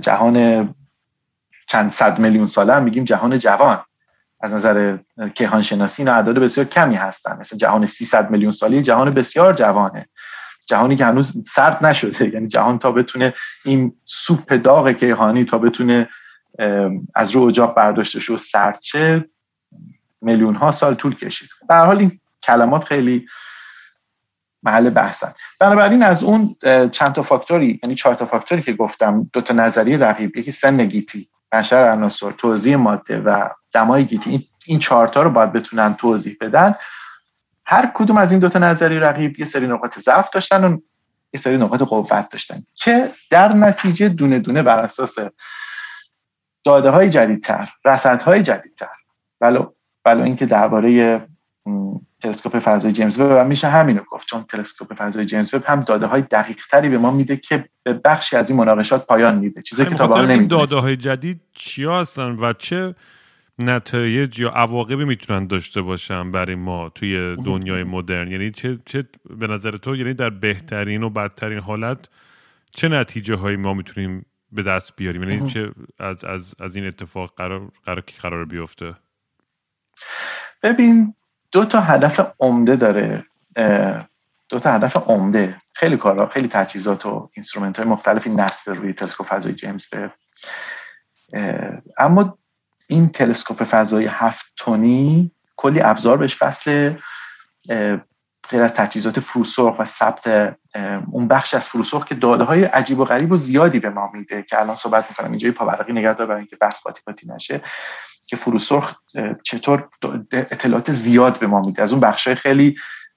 جهان چند صد میلیون ساله هم میگیم جهان جوان. از نظر کیهان شناسی اعداد بسیار کمی هستن. مثل جهان 300 میلیون ساله جهان بسیار جوانه. جهانی که هنوز سرد نشده. یعنی جهان تا بتونه این سوپ داغ کیهانی تا بتونه از رو اجاق برداشته شد سرچه میلیون ها سال طول کشید. به حال این کلمات خیلی محل بحثن. بنابراین از اون چند تا فاکتوری یعنی چهار تا فاکتوری که گفتم دو تا نظریه رقیب یکی سن گیتی بشر عناصر توضیح ماده و دمای گیتی این این چهارتا رو باید بتونن توضیح بدن. هر کدوم از این دو تا نظریه رقیب یه سری نقاط ضعف داشتن و یه سری نقاط قوت داشتن که در نتیجه دونه دونه بر اساس داده های جدیدتر رصد های جدیدتر. ولو ولو اینکه درباره تلسکوپ فضای جیمز وب میشه همینو گفت. چون تلسکوپ فضای جیمز وب هم داده های دقیق تری به ما میده که به بخشی از این مناقشات پایان میده. چیزی که تا این داده های جدید چیا هستن و چه نتایج یا عواقبی می‌تونن داشته باشن برای ما توی دنیای مدرن؟ یعنی چه, چه به نظر تو یعنی در بهترین و بدترین حالت چه نتیجه هایی ما می‌تونیم به دست بیاریم؟ یعنی چه از, از, از این اتفاق قرار قرار قرار بیفته؟ ببین دو تا هدف عمده داره دو تا هدف عمده. خیلی کارا خیلی تجهیزات و اینسترومنت های مختلفی نصب روی تلسکوپ فضای جیمز به اما این تلسکوپ فضای هفت تونی کلی ابزار بهش فصل غیر از تجهیزات فروسرخ و ثبت اون بخش از فروسرخ که داده های عجیب و غریب و زیادی به ما میده که الان صحبت می‌کنم. اینجا پاورقی نگه دار برای اینکه بحث باتی نشه که فروسرخ چطور اطلاعات زیاد به ما میده. از اون بخشای خیلی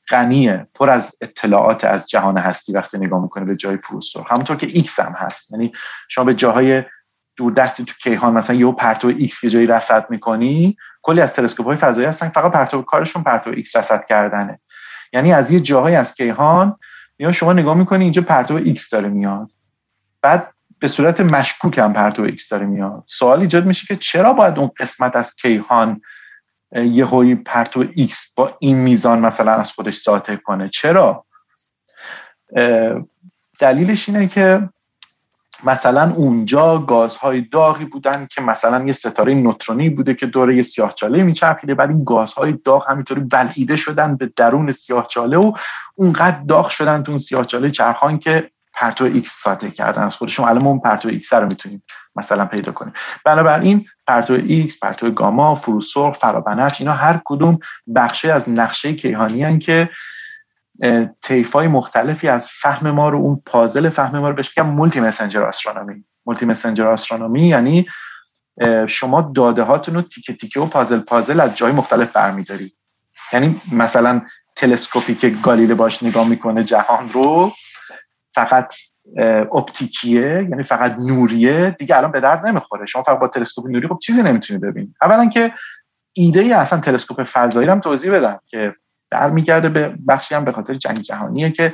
غنیه پر از اطلاعات از جهان هستی وقتی نگاه می‌کنه به جای فروسرخ. همونطور که ایکس هم هست. یعنی شما به جاهای دوردستی تو کیهان مثلا یه پرتو ایکس که جایی رصد می‌کنی کلی از تلسکوپ های فضایی هستن فقط پرتو کارشون پرتو ایکس رصد کردنه. یعنی از یه جاهایی از کیهان یا شما نگاه می‌کنی اینجا پرتو ایکس داره میاد. بعد به صورت مشکوک هم پرتو ایکس داره میاد. سوال ایجاد میشه که چرا باید اون قسمت از کیهان یه هایی پرتو ایکس با این میزان مثلا از خودش ساطع کنه؟ چرا؟ دلیلش اینه که مثلا اونجا گازهای داغی بودن که مثلا یه ستاره نوترونی بوده که دور یه سیاهچاله میچرخیده بعد این گازهای داغ همینطوری بلعیده شدن به درون سیاهچاله و اونقدر داغ شدن تو اون سیاهچاله چرخان که پرتو ایکس ساطع کردن. از خودشون الان اون پرتو ایکس رو می‌تونیم مثلا پیدا کنیم. بنابراین پرتو ایکس پرتو گاما فروسرخ فرابنفش اینا هر کدوم بخشی از نقشه کیهانی که های مختلفی از فهم ما رو اون پازل فهم ما رو بهش میگم multi-messenger astronomy multi-messenger astronomy یعنی شما داده هاتون رو تیکه تیکه و پازل پازل از جای مختلف برمیداری. یعنی مثلا تلسکوپی که گالیله باش نگاه می‌کنه جهان رو فقط اپتیکیه یعنی فقط نوریه دیگه الان به درد نمی‌خوره. شما فقط با تلسکوپ نوری خب چیزی نمی‌تونی ببینید اولا که ایده ای اصلا تلسکوپ فضایی هم توضیح بدم که برمیگرده به بخشی هم به خاطر جنگ جهانیه که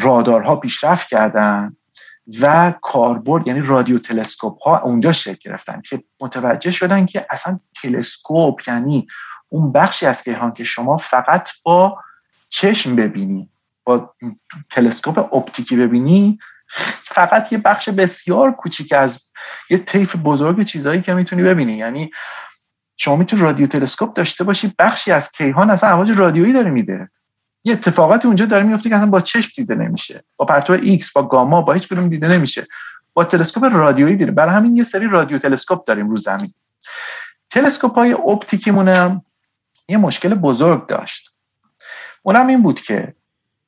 رادارها پیشرفت کردن و کاربرد یعنی رادیو تلسکوپ ها اونجا شکل گرفتن که متوجه شدن که اصلا تلسکوپ یعنی اون بخشی از کیهان که شما فقط با چشم ببینی با تلسکوپ اپتیکی ببینی فقط یه بخش بسیار کوچیک از یه طیف بزرگ چیزهایی که می‌تونی ببینی. یعنی شما می‌تونی رادیو تلسکوپ داشته باشی بخشی از کیهان اصلا امواج رادیویی داره میده. یه اتفاقاتی اونجا داره میفته که اصلا با چشم دیده نمیشه با پرتو ایکس با گاما با هیچ کدوم دیده نمیشه با تلسکوپ رادیویی دیده. برای همین یه سری رادیو تلسکوپ داریم رو زمین. تلسکوپ های اپتیکیمون یه مشکل بزرگ داشت. اونم این بود که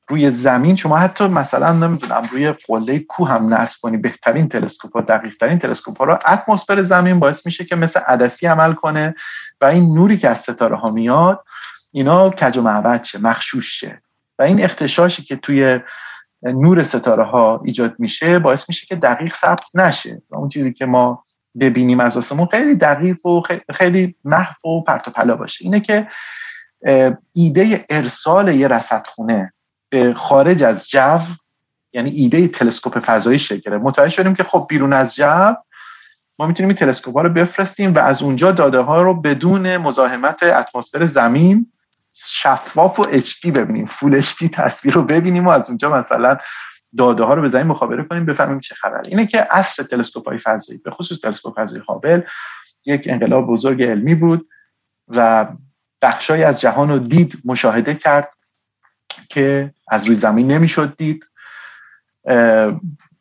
روی زمین شما حتی مثلا نمی‌دونم روی قله کوه هم نصب کنی بهترین تلسکوپ ها دقیق ترین تلسکوپ رو اتمسفر زمین باعث میشه که مثل عدسی عمل کنه و این نوری که از ستاره ها میاد اینا کج و معبد شه مخشوش شه. و این اختشاشی که توی نور ستاره ها ایجاد میشه باعث میشه که دقیق ثبت نشه. و اون چیزی که ما ببینیم از آسمون خیلی دقیق و خیلی محو و پرت و پلا باشه. اینه که ایده ارسال یه رصدخونه خارج از جو یعنی ایده تلسکوپ فضایی شکل متوجه شدیم که خب بیرون از جو ما می‌تونیم این تلسکوپ ها رو بفرستیم و از اونجا داده ها رو بدون مزاحمت اتمسفر زمین شفاف و HD ببینیم. فول HD تصویر رو ببینیم و از اونجا مثلا داده ها رو به زمین مخابره کنیم بفهمیم چه خبره. اینه که عصر تلسکوپ های فضایی به خصوص تلسکوپ فضایی هابل یک انقلاب بزرگ علمی بود و بخشایی از جهان رو دید مشاهده کرد. که از روی زمین نمی‌شد دید.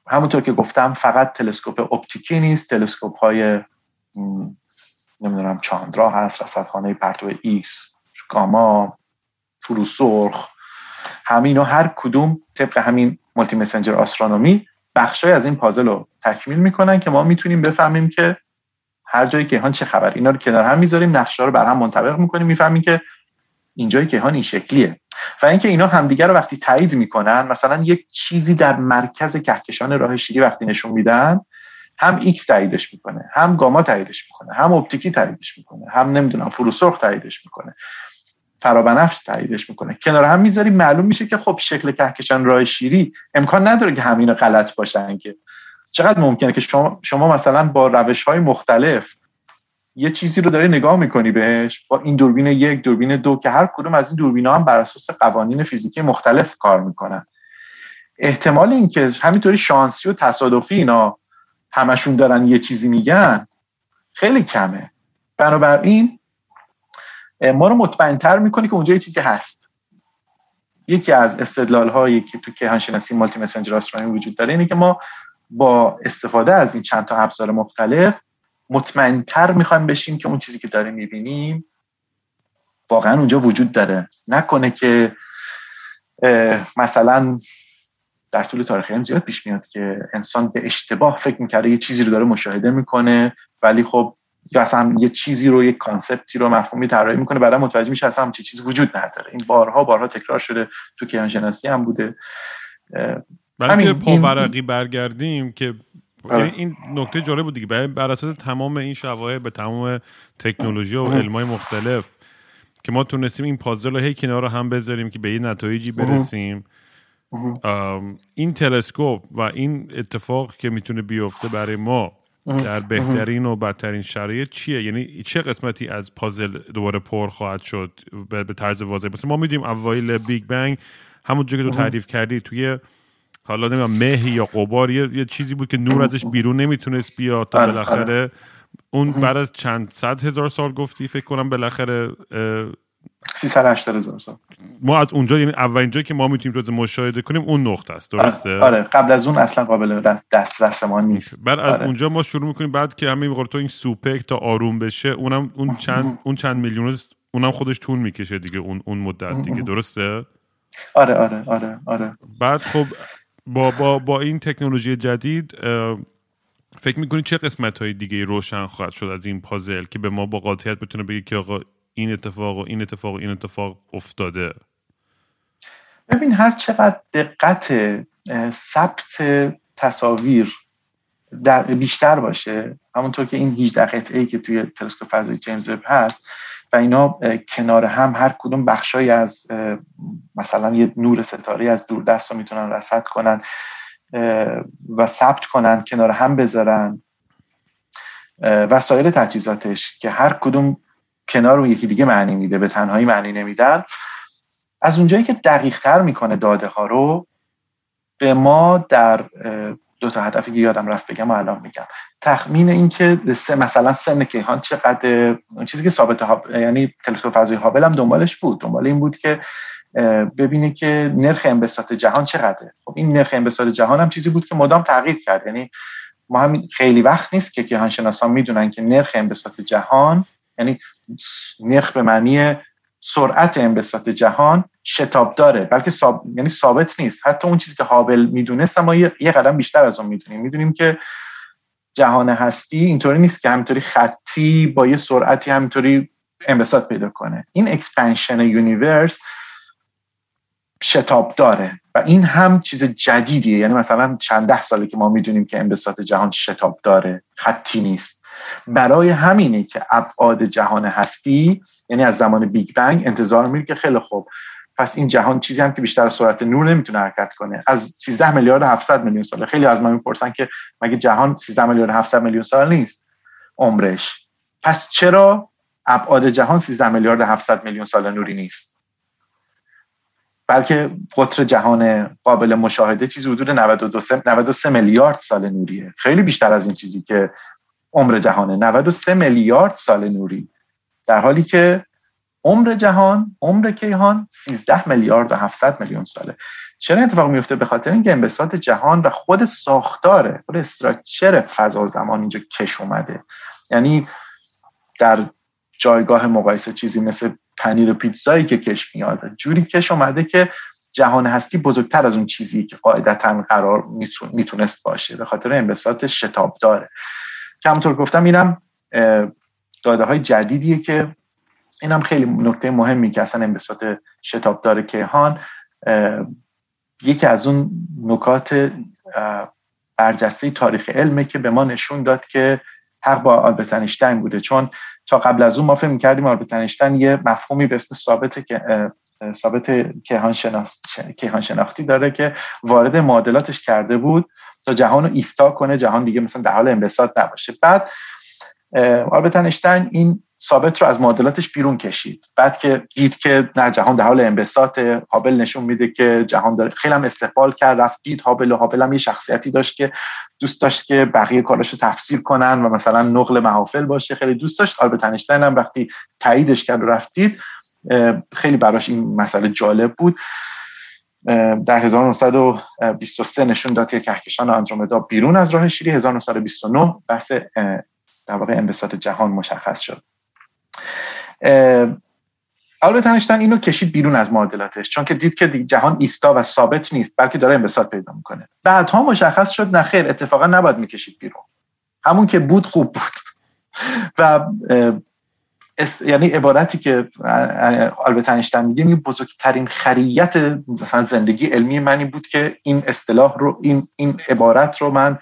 همونطور که گفتم فقط تلسکوپ اپتیکی نیست. تلسکوپ های نمی‌دونم چاندرا هست رصدخانه پرتو ایکس گاما فروسرخ همین و هر کدوم طبق همین multi-messenger astronomy بخشایی از این پازل رو تکمیل می‌کنن که ما می‌تونیم بفهمیم که هر جایی که چه خبر اینا رو کنار هم می‌ذاریم نقشه رو بر هم منطبق می‌کنیم می‌فهمیم که اینجای کیهان این شکلیه. و اینکه اینا همدیگر رو وقتی تایید می‌کنن مثلا یک چیزی در مرکز کهکشان راه شیری وقتی نشون میدن هم ایکس تاییدش می‌کنه هم گاما تاییدش می‌کنه هم اپتیکی تاییدش می‌کنه هم نمی‌دونم فروسرخ تاییدش می‌کنه فرابنفش تاییدش می‌کنه. کنار هم می‌ذاریم معلوم میشه که خب شکل کهکشان راه شیری امکان نداره که همین غلط باشن که. چقدر ممکنه که شما, شما مثلا با روش های مختلف یه چیزی رو داری نگاه می‌کنی بهش با این دوربین یک دوربین دو که هر کدوم از این دوربین ها هم بر اساس قوانین فیزیکی مختلف کار می‌کنن. احتمال اینکه همینطوری شانسی و تصادفی اینا همشون دارن یه چیزی میگن خیلی کمه. بنابراین ما رو مطمئنتر می‌کنه که اونجا یه چیزی هست. یکی از استدلال هایی که تو کیهانشناسی مالتی مسنجر وجود داره اینه که ما با استفاده از این چند تا ابزار مختلف مطمئنتر می‌خوایم بشیم که اون چیزی که داریم می‌بینیم واقعا اونجا وجود داره نکنه که مثلا در طول تاریخ هم زیاد پیش میاد که انسان به اشتباه فکر می‌کرده یه چیزی رو داره مشاهده می‌کنه ولی خب یا اصلا یه چیزی رو یک کانسپتی رو مفهومی طراحی می‌کنه بعدا متوجه میشه اصلا چه چیزی وجود نداره این بارها بارها تکرار شده تو کیهانشناسی هم بوده برای پاورقی برگردیم که. یعنی این نکته جالب بود دیگه. بر اساس تمام این شواهد به تمام تکنولوژی و علمای مختلف که ما تونستیم این پازل رو هی کنار رو هم بذاریم که به یه نتایجی برسیم. این تلسکوپ و این اتفاق که می‌تونه بیفته برای ما در بهترین و بدترین شرایط چیه؟ یعنی چه قسمتی از پازل دوباره پر خواهد شد به طرز واضح؟ مثلا ما می‌دونیم اوایل بیگ بنگ همون که تو تعریف کردی توی حالا نمی‌دونم مه یا قبار یه،, چیزی بود که نور ازش بیرون نمی‌تونست بیاد تا آره، بالاخره. آره. اون بعد از چند صد هزار سال گفتی فکر کنم بالاخره 380 هزار سال. ما از اونجا یعنی اولین جایی که ما می‌تونیم روز مشاهده کنیم اون نقطه است. درسته؟ آره, آره. قبل از اون اصلا قابل دسترس ما نیست. بعد از اونجا ما شروع می‌کنیم بعد که همین میگه تو این سوپک تا آروم بشه اونم اون چند اون چند میلیون اونم خودش طول می‌کشه دیگه اون اون مدت دیگه. درسته؟ آره آره آره آره. بعد خب با, با, با این تکنولوژی جدید فکر می‌کنید چه قسمت های دیگه روشن خواهد شد از این پازل که به ما با قاطعیت بتونه بگه که آقا این اتفاق و این اتفاق و این اتفاق افتاده؟ ببین هر چقدر دقت ثبت تصاویر در بیشتر باشه همونطور که این 18 قطعه که توی تلسکوپ فضایی جیمز وب هست و اینا کنار هم هر کدوم بخشایی از مثلا یه نور ستاره از دوردست رو می‌تونن رصد کنن و ثبت کنن کنار هم بذارن وسایل تجهیزاتش که هر کدوم کنار اون یکی دیگه معنی میده به تنهایی معنی نمیدن. از اونجایی که دقیق تر می‌کنه داده ها رو به ما در دو تا هدفی که یادم رفت بگم و الان میگم. تخمین این که مثلا سن کیهان چقدر چیزی که ثابت ها... یعنی تلسکوپ فضایی هابل هم دنبالش بود. دنبال این بود که ببینه که نرخ انبساط جهان چقدره. خب این نرخ انبساط جهان هم چیزی بود که مدام تغییر کرد. یعنی ما هم خیلی وقت نیست که کیهان شناسان می‌دونن که نرخ انبساط جهان یعنی نرخ به معنی سرعت انبساط جهان شتاب داره بلکه یعنی ثابت نیست. حتی اون چیزی که هابل می‌دونست ما یه... قدم بیشتر از اون می‌دونیم. می‌دونیم که جهان هستی اینطوری نیست که همینطوری خطی با یه سرعتی همینطوری انبساط پیدا کنه. این expansion universe شتاب داره و این هم چیز جدیدیه. یعنی مثلا چند ده ساله که ما می‌دونیم که انبساط جهان شتاب داره خطی نیست. برای همینه که ابعاد جهان هستی یعنی از زمان بیگ بنگ انتظار میره که خیلی خوب پس این جهان چیزی هم که بیشتر سرعت نور نمی‌تونه حرکت کنه. از 13 میلیارد 700 میلیون سال خیلی از ما می‌پرسن که مگه جهان 13 میلیارد 700 میلیون سال نیست؟ عمرش. پس چرا ابعاد جهان 13 میلیارد 700 میلیون سال نوری نیست؟ بلکه قطر جهان قابل مشاهده چیزی حدود 92 93 میلیارد سال نوریه. خیلی بیشتر از این چیزی که عمر جهانه. 93 میلیارد سال نوری. در حالی که عمر جهان عمر کیهان 13 میلیارد و 700 میلیون ساله. چرا اتفاق میفته؟ به خاطر اینکه انبساط جهان و خود ساختاره خود استراکچر فضا زمان اینجا کش اومده. یعنی در جایگاه مقایسه چیزی مثل پنیر و پیتزایی که کش میاد جوری کش اومده که جهان هستی بزرگتر از اون چیزی که قاعدتا قرار می‌تونست باشه. به خاطر انبساط شتاب داره که همونطور گفتم اینم داده های جدیدیه که اینم خیلی نکته مهمی که اصلا انبساط شتاب داره کیهان یکی از اون نکات برجسته تاریخ علمه که به ما نشون داد که حق با آلبرت انیشتین بوده. چون تا قبل از اون ما فکر می‌کردیم آلبرت انیشتین یه مفهومی به اسم ثابت که ثابت کیهان شناختی داره که وارد معادلاتش کرده بود تا جهان رو ایستا کنه. جهان دیگه مثلا در حال انبساط نباشه. بعد آلبرت انیشتین این ثابت رو از معادلاتش بیرون کشید. بعد که دید که نه جهان در حال انبساط هابل نشون میده که جهان داره خیلی هم استقبال کرد رفت دید هابل و هابل هم یه شخصیتی داشت که دوست داشت که بقیه کارش رو تفسیر کنن و مثلا نقل محافل باشه. خیلی دوست داشت. آلبرت انیشتین هم وقتی تاییدش کرد و رفت دید خیلی براش این مسئله جالب بود. در 1923 نشون داد که کهکشان آندرومدا بیرون از راه شیری. 1929 بحث در واقع انبساط جهان مشخص شد. آلبرت انیشتین اینو کشید بیرون از معادلاتش چون که دید که جهان ایستا و ثابت نیست بلکه داره انبساط پیدا می‌کنه. بعدها مشخص شد نخیر اتفاقا نباید می‌کشید بیرون. همون که بود خوب بود. و یعنی عبارتی که آلبرت انیشتین میگه بزرگترین خریت مثلا زندگی علمی من این بود که این اصطلاح رو این این عبارت رو من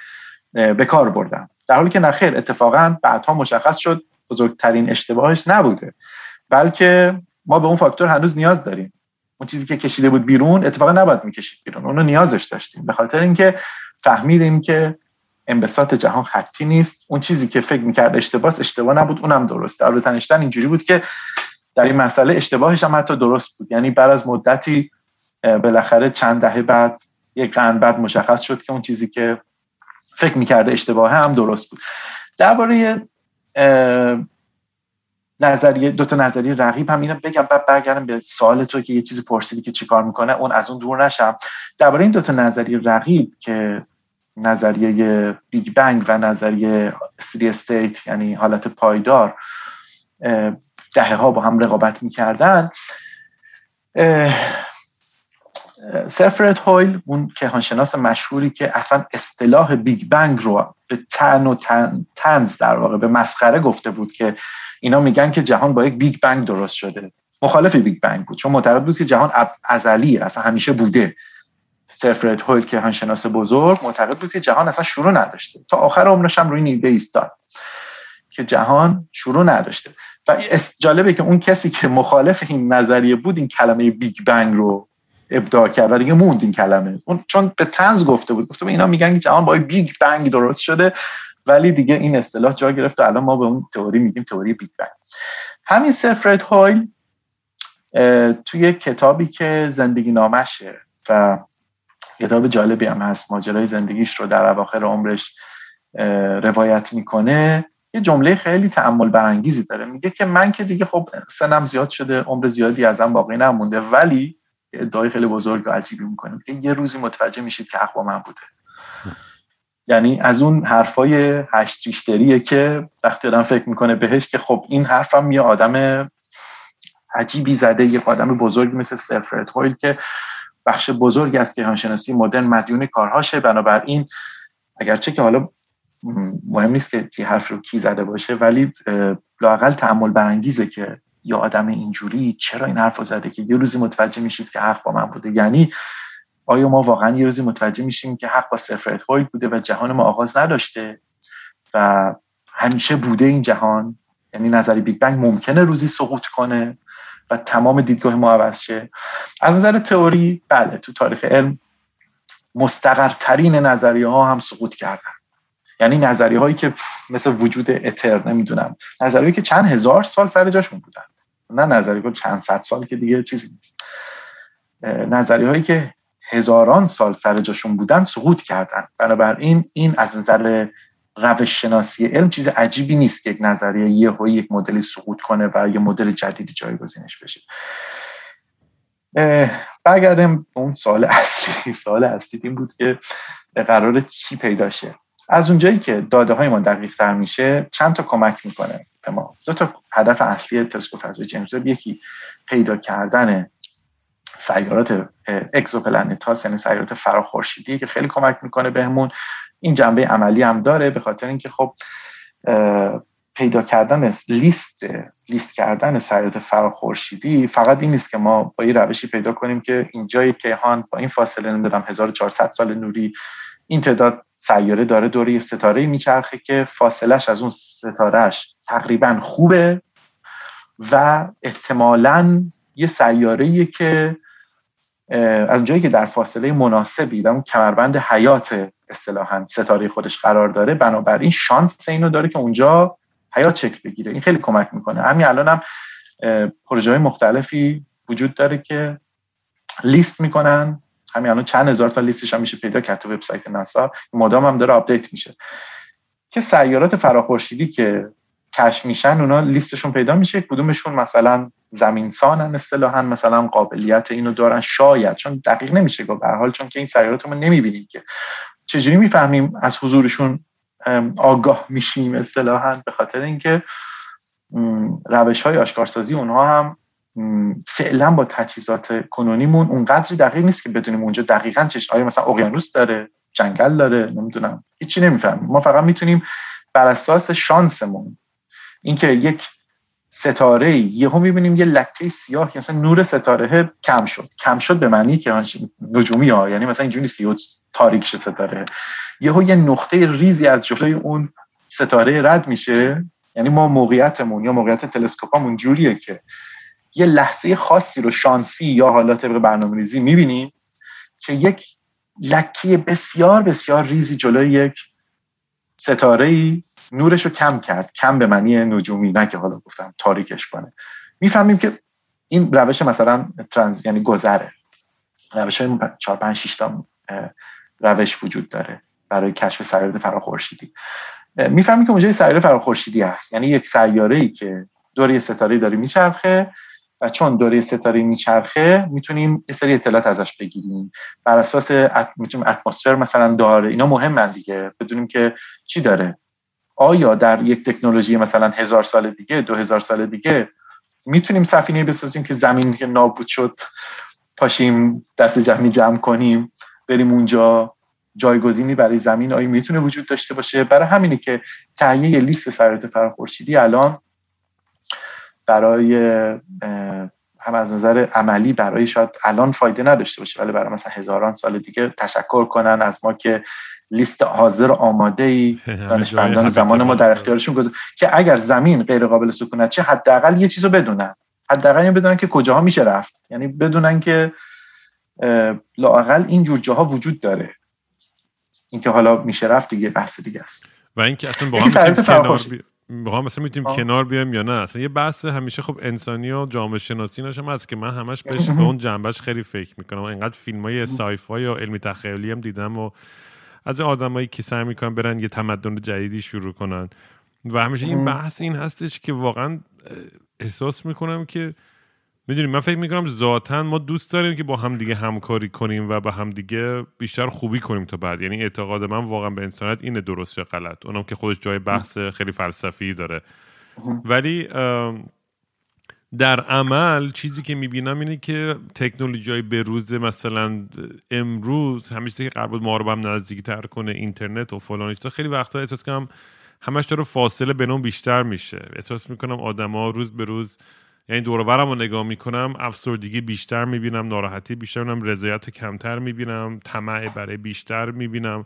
به کار بردم. در حالی که نخیر اتفاقا بعدها مشخص شد بزرگترین اشتباهش نبوده بلکه ما به اون فاکتور هنوز نیاز داریم. اون چیزی که کشیده بود بیرون اتفاقا نباید می‌کشید بیرون اونو نیازش داشتیم. به خاطر اینکه فهمیدیم که انبساط جهان خطی نیست. اون چیزی که فکر می‌کرد اشتباه اشتباه نبود اونم درست. در تنشتن اینجوری بود که در این مسئله اشتباهش هم حتی درست بود. یعنی بعد از مدتی بالاخره چند دهه بعد یک قرن بعد مشخص شد که اون چیزی که فکر می‌کرده اشتباه هم درست بود. درباره نظریه دو تا نظریه رقیب هم اینو بگم بعد برگردم به سوال تو که یه چیزی پرسیدی که چیکار می‌کنه اون از اون دور نشم. درباره این دو تا نظریه رقیب که نظریه بیگ بنگ و نظریه steady state یعنی حالت پایدار دهه ها با هم رقابت می‌کردن سر فرد هویل اون کهانشناس مشهوری که اصلا اصطلاح بیگ بنگ رو به تن و تن، طنز در واقع به مسخره گفته بود که اینا میگن که جهان با یک بیگ بنگ درست شده. مخالف بیگ بنگ بود. چون معتقد بود که جهان ازلیه اصلا همیشه بوده. سر فرد هویل کیهانشناس بزرگ معتقد بود که جهان اصلا شروع نداشته. تا آخر عمرش هم روی این ایده ایستاد که جهان شروع نداشته. و جالبه که اون کسی که مخالف این نظریه بود این کلمه بیگ بنگ رو ابداع کرد و دیگه موند این کلمه. اون چون به طنز گفته بود. گفته اینا میگن که جهان با بیگ بنگ درست شده ولی دیگه این اصطلاح جا گرفت و الان ما به اون تئوری میگیم تئوری بیگ بنگ. همین سرفرد هویل توی کتابی که زندگی نامشه و کتاب جالبی هم هست ماجرای زندگیش رو در اواخر عمرش روایت می‌کنه. یه جمله خیلی تعمل برانگیزی داره. میگه که من که دیگه خب سنم زیاد شده عمر زیادی ازم باقی نمونده ولی ادعای خیلی بزرگ و عجیبی می‌کنه که یه روزی متوجه میشید که حق با من بوده. یعنی از اون حرفای هشت ریشتریه که وقتی آدم فکر می‌کنه بهش که خب این حرفم یه آدم عجیبی زده یه آدم بزرگی مثل سرفرد هویل که بخش بزرگی از کیهانشناسی مدرن مدیون کارهاشه. بنابراین اگرچه که حالا مهم نیست که چی حرف رو کی زده باشه ولی لاقل تعمل برانگیزه که یا آدم اینجوری چرا این حرف زده که یه روزی متوجه میشید که حق با من بوده؟ یعنی آیا ما واقعا یه روزی متوجه میشیم که حق با صفر هویل بوده و جهان ما آغاز نداشته و همیشه بوده این جهان؟ یعنی نظری بیگ بنگ ممکنه روزی سقوط کنه و تمام دیدگاه ما عوض شه؟ از نظر تئوری بله تو تاریخ علم مستقرترین نظریه ها هم سقوط کردن. یعنی نظریه هایی که مثل وجود اتر نمی‌دونم نظریه که چند هزار سال سر جاشون بودن. نه نظریه که چند صد سال که دیگه چیزی نیست. نظری هایی که هزاران سال سر جاشون بودن سقوط کردن. بنابراین این از نظر روش شناسی علم چیز عجیبی نیست که یک نظریه یه یک مدلی سقوط کنه و یه مدل جدیدی جایگزینش بشه. برگردیم اون سال اصلی. سال اصلی این بود که قرار چی پیدا شه. از اونجایی که داده های ما دقیق تر میشه چند تا کمک می‌کنه. به ما. دو تا هدف اصلی تلسکوپ فضای جیمز یکی پیدا کردن سیارات اکزوپلنت ها یعنی سیارات فراخورشیدی که خیلی کمک می‌کنه بهمون. این جنبه عملی هم داره به خاطر اینکه خب پیدا کردن لیست لیست کردن سیارات فراخورشیدی فقط این نیست که ما با این روشی پیدا کنیم که اینجای کیهان با این فاصله نمی‌دونم 1400 سال نوری این تعداد سیاره داره دوره ستاره میچرخه که فاصلش از اون ستارهش تقریبا خوبه و احتمالا یه سیاره که از اونجایی که در فاصله مناسبی در اون کمربند حیات اصطلاحا ستاره خودش قرار داره بنابراین شانس اینو داره که اونجا حیات شکل بگیره. این خیلی کمک می‌کنه. همین الان هم پروژه های مختلفی وجود داره که لیست می‌کنن. همین الان چند هزار تا لیستش هم میشه پیدا کرد تو وبسایت ناسا. مدام هم داره update میشه. که سیارات فراخورشیدی که کشف میشن اونا لیستشون پیدا میشه کدومشون مثلا زمین‌سانن اصطلاحا مثلا قابلیت اینو دارن شاید چون دقیق نمیشه گفت به حال چون که این سیارات ما نمی‌بینیم که. چجوری می‌فهمیم از حضورشون آگاه میشیم اصطلاحا؟ به خاطر اینکه روش های آشکارسازی اونها هم فعلا با تجهیزات کنونیمون اونقدری دقیق نیست که بدونیم اونجا دقیقا چش آیا مثلا اقیانوس داره جنگل داره نمی‌دونم. هیچی نمی‌فهمیم. ما فقط می‌تونیم بر اساس شانسمون اینکه یک ستاره یهو می‌بینیم یه لکه سیاه که مثلا نور ستاره کم شد. کم شد به معنی که نجومی ها یعنی مثلا اینجوری نیست که تاریک ستاره. یهو یه نقطه ریزی از جلوی اون ستاره رد میشه. یعنی ما موقعیتمون یا موقعیت تلسکوپمون جوریه که یه لحظه خاصی رو شانسی یا حالا طبق برنامه ریزی می‌بینیم که یک لکه بسیار بسیار ریزی جلوی یک ستاره ای نورش رو کم کرد. کم به معنی نجومی نه که حالا گفتم تاریکش کنه. می‌فهمیم که این روش مثلا ترانز یعنی گذره. روش های 4 5 6 تا روش وجود داره برای کشف سیاره فراخورشیدی. می‌فهمیم که اونجا سیاره فراخورشیدی هست. یعنی یک سیاره ای که دور یه ستاره داره میچرخه و چون دوره ستاره میچرخه می‌تونیم یه سری اطلاعات ازش بگیریم. بر اساس می‌تونیم اتمسفر مثلا داره. اینا مهمن دیگه. بدونیم که چی داره. آیا در یک تکنولوژی مثلا هزار سال دیگه دو هزار سال دیگه می‌تونیم سفینه بسازیم که زمین که نابود شد پاشیم دست جمعی جمع کنیم بریم اونجا جایگزینی برای زمین؟ آیا می‌تونه وجود داشته باشه؟ برای همینی که تهیه لیست سرات فراخورشیدی الان برای هم از نظر عملی برای شاید الان فایده نداشته باشه ولی برای مثلا هزاران سال دیگه تشکر کنن از ما که لیست حاضر آماده ای دانشمندان زمان ما در اختیارشون گذار که اگر زمین غیر قابل سکونت چه حداقل یه چیزو بدونن. حداقل بدونن که کجاها میشه رفت. یعنی بدونن که لاقل این جور جاها وجود داره. اینکه حالا میشه رفت دیگه بحث دیگه است. و اینکه اصلا با هم کنار با هم مثلا می‌تونیم کنار بیایم یا نه؟ اصلا یه بحث همیشه خب انسانی و جامعه شناسی نشم هست که من همش بهش به اون جنبش خیلی فکر می‌کنم. اینقدر فیلم های سایفای یا علمی تخیلی هم دیدم و از آدمایی که سعی می‌کنن برن یه تمدن جدیدی شروع کنن. و همیشه این بحث این هستش که واقعا احساس می‌کنم که می‌دونیم من فکر می‌کنم ذاتا ما دوست داریم که با هم دیگه همکاری کنیم و با هم دیگه بیشتر خوبی کنیم تا بعد. یعنی اعتقاد من واقعا به انسانیت اینه درست یا غلط. اونم که خودش جای بحث خیلی فلسفی داره. ولی در عمل چیزی که می‌بینم اینه که تکنولوژی های بروز مثلا امروز همیشه که بود ما رو هم نزدیک تر کنه اینترنت و فلان خیلی وقتا احساس کنم همش داره فاصله بینم بیشتر میشه. احساس می‌کنم آدما روز به روز یعنی دور رو نگاه می‌کنم افسردگی بیشتر می‌بینم ناراحتی بیشتر می‌بینم رضایت کمتر می‌بینم طمع برای بیشتر می‌بینم.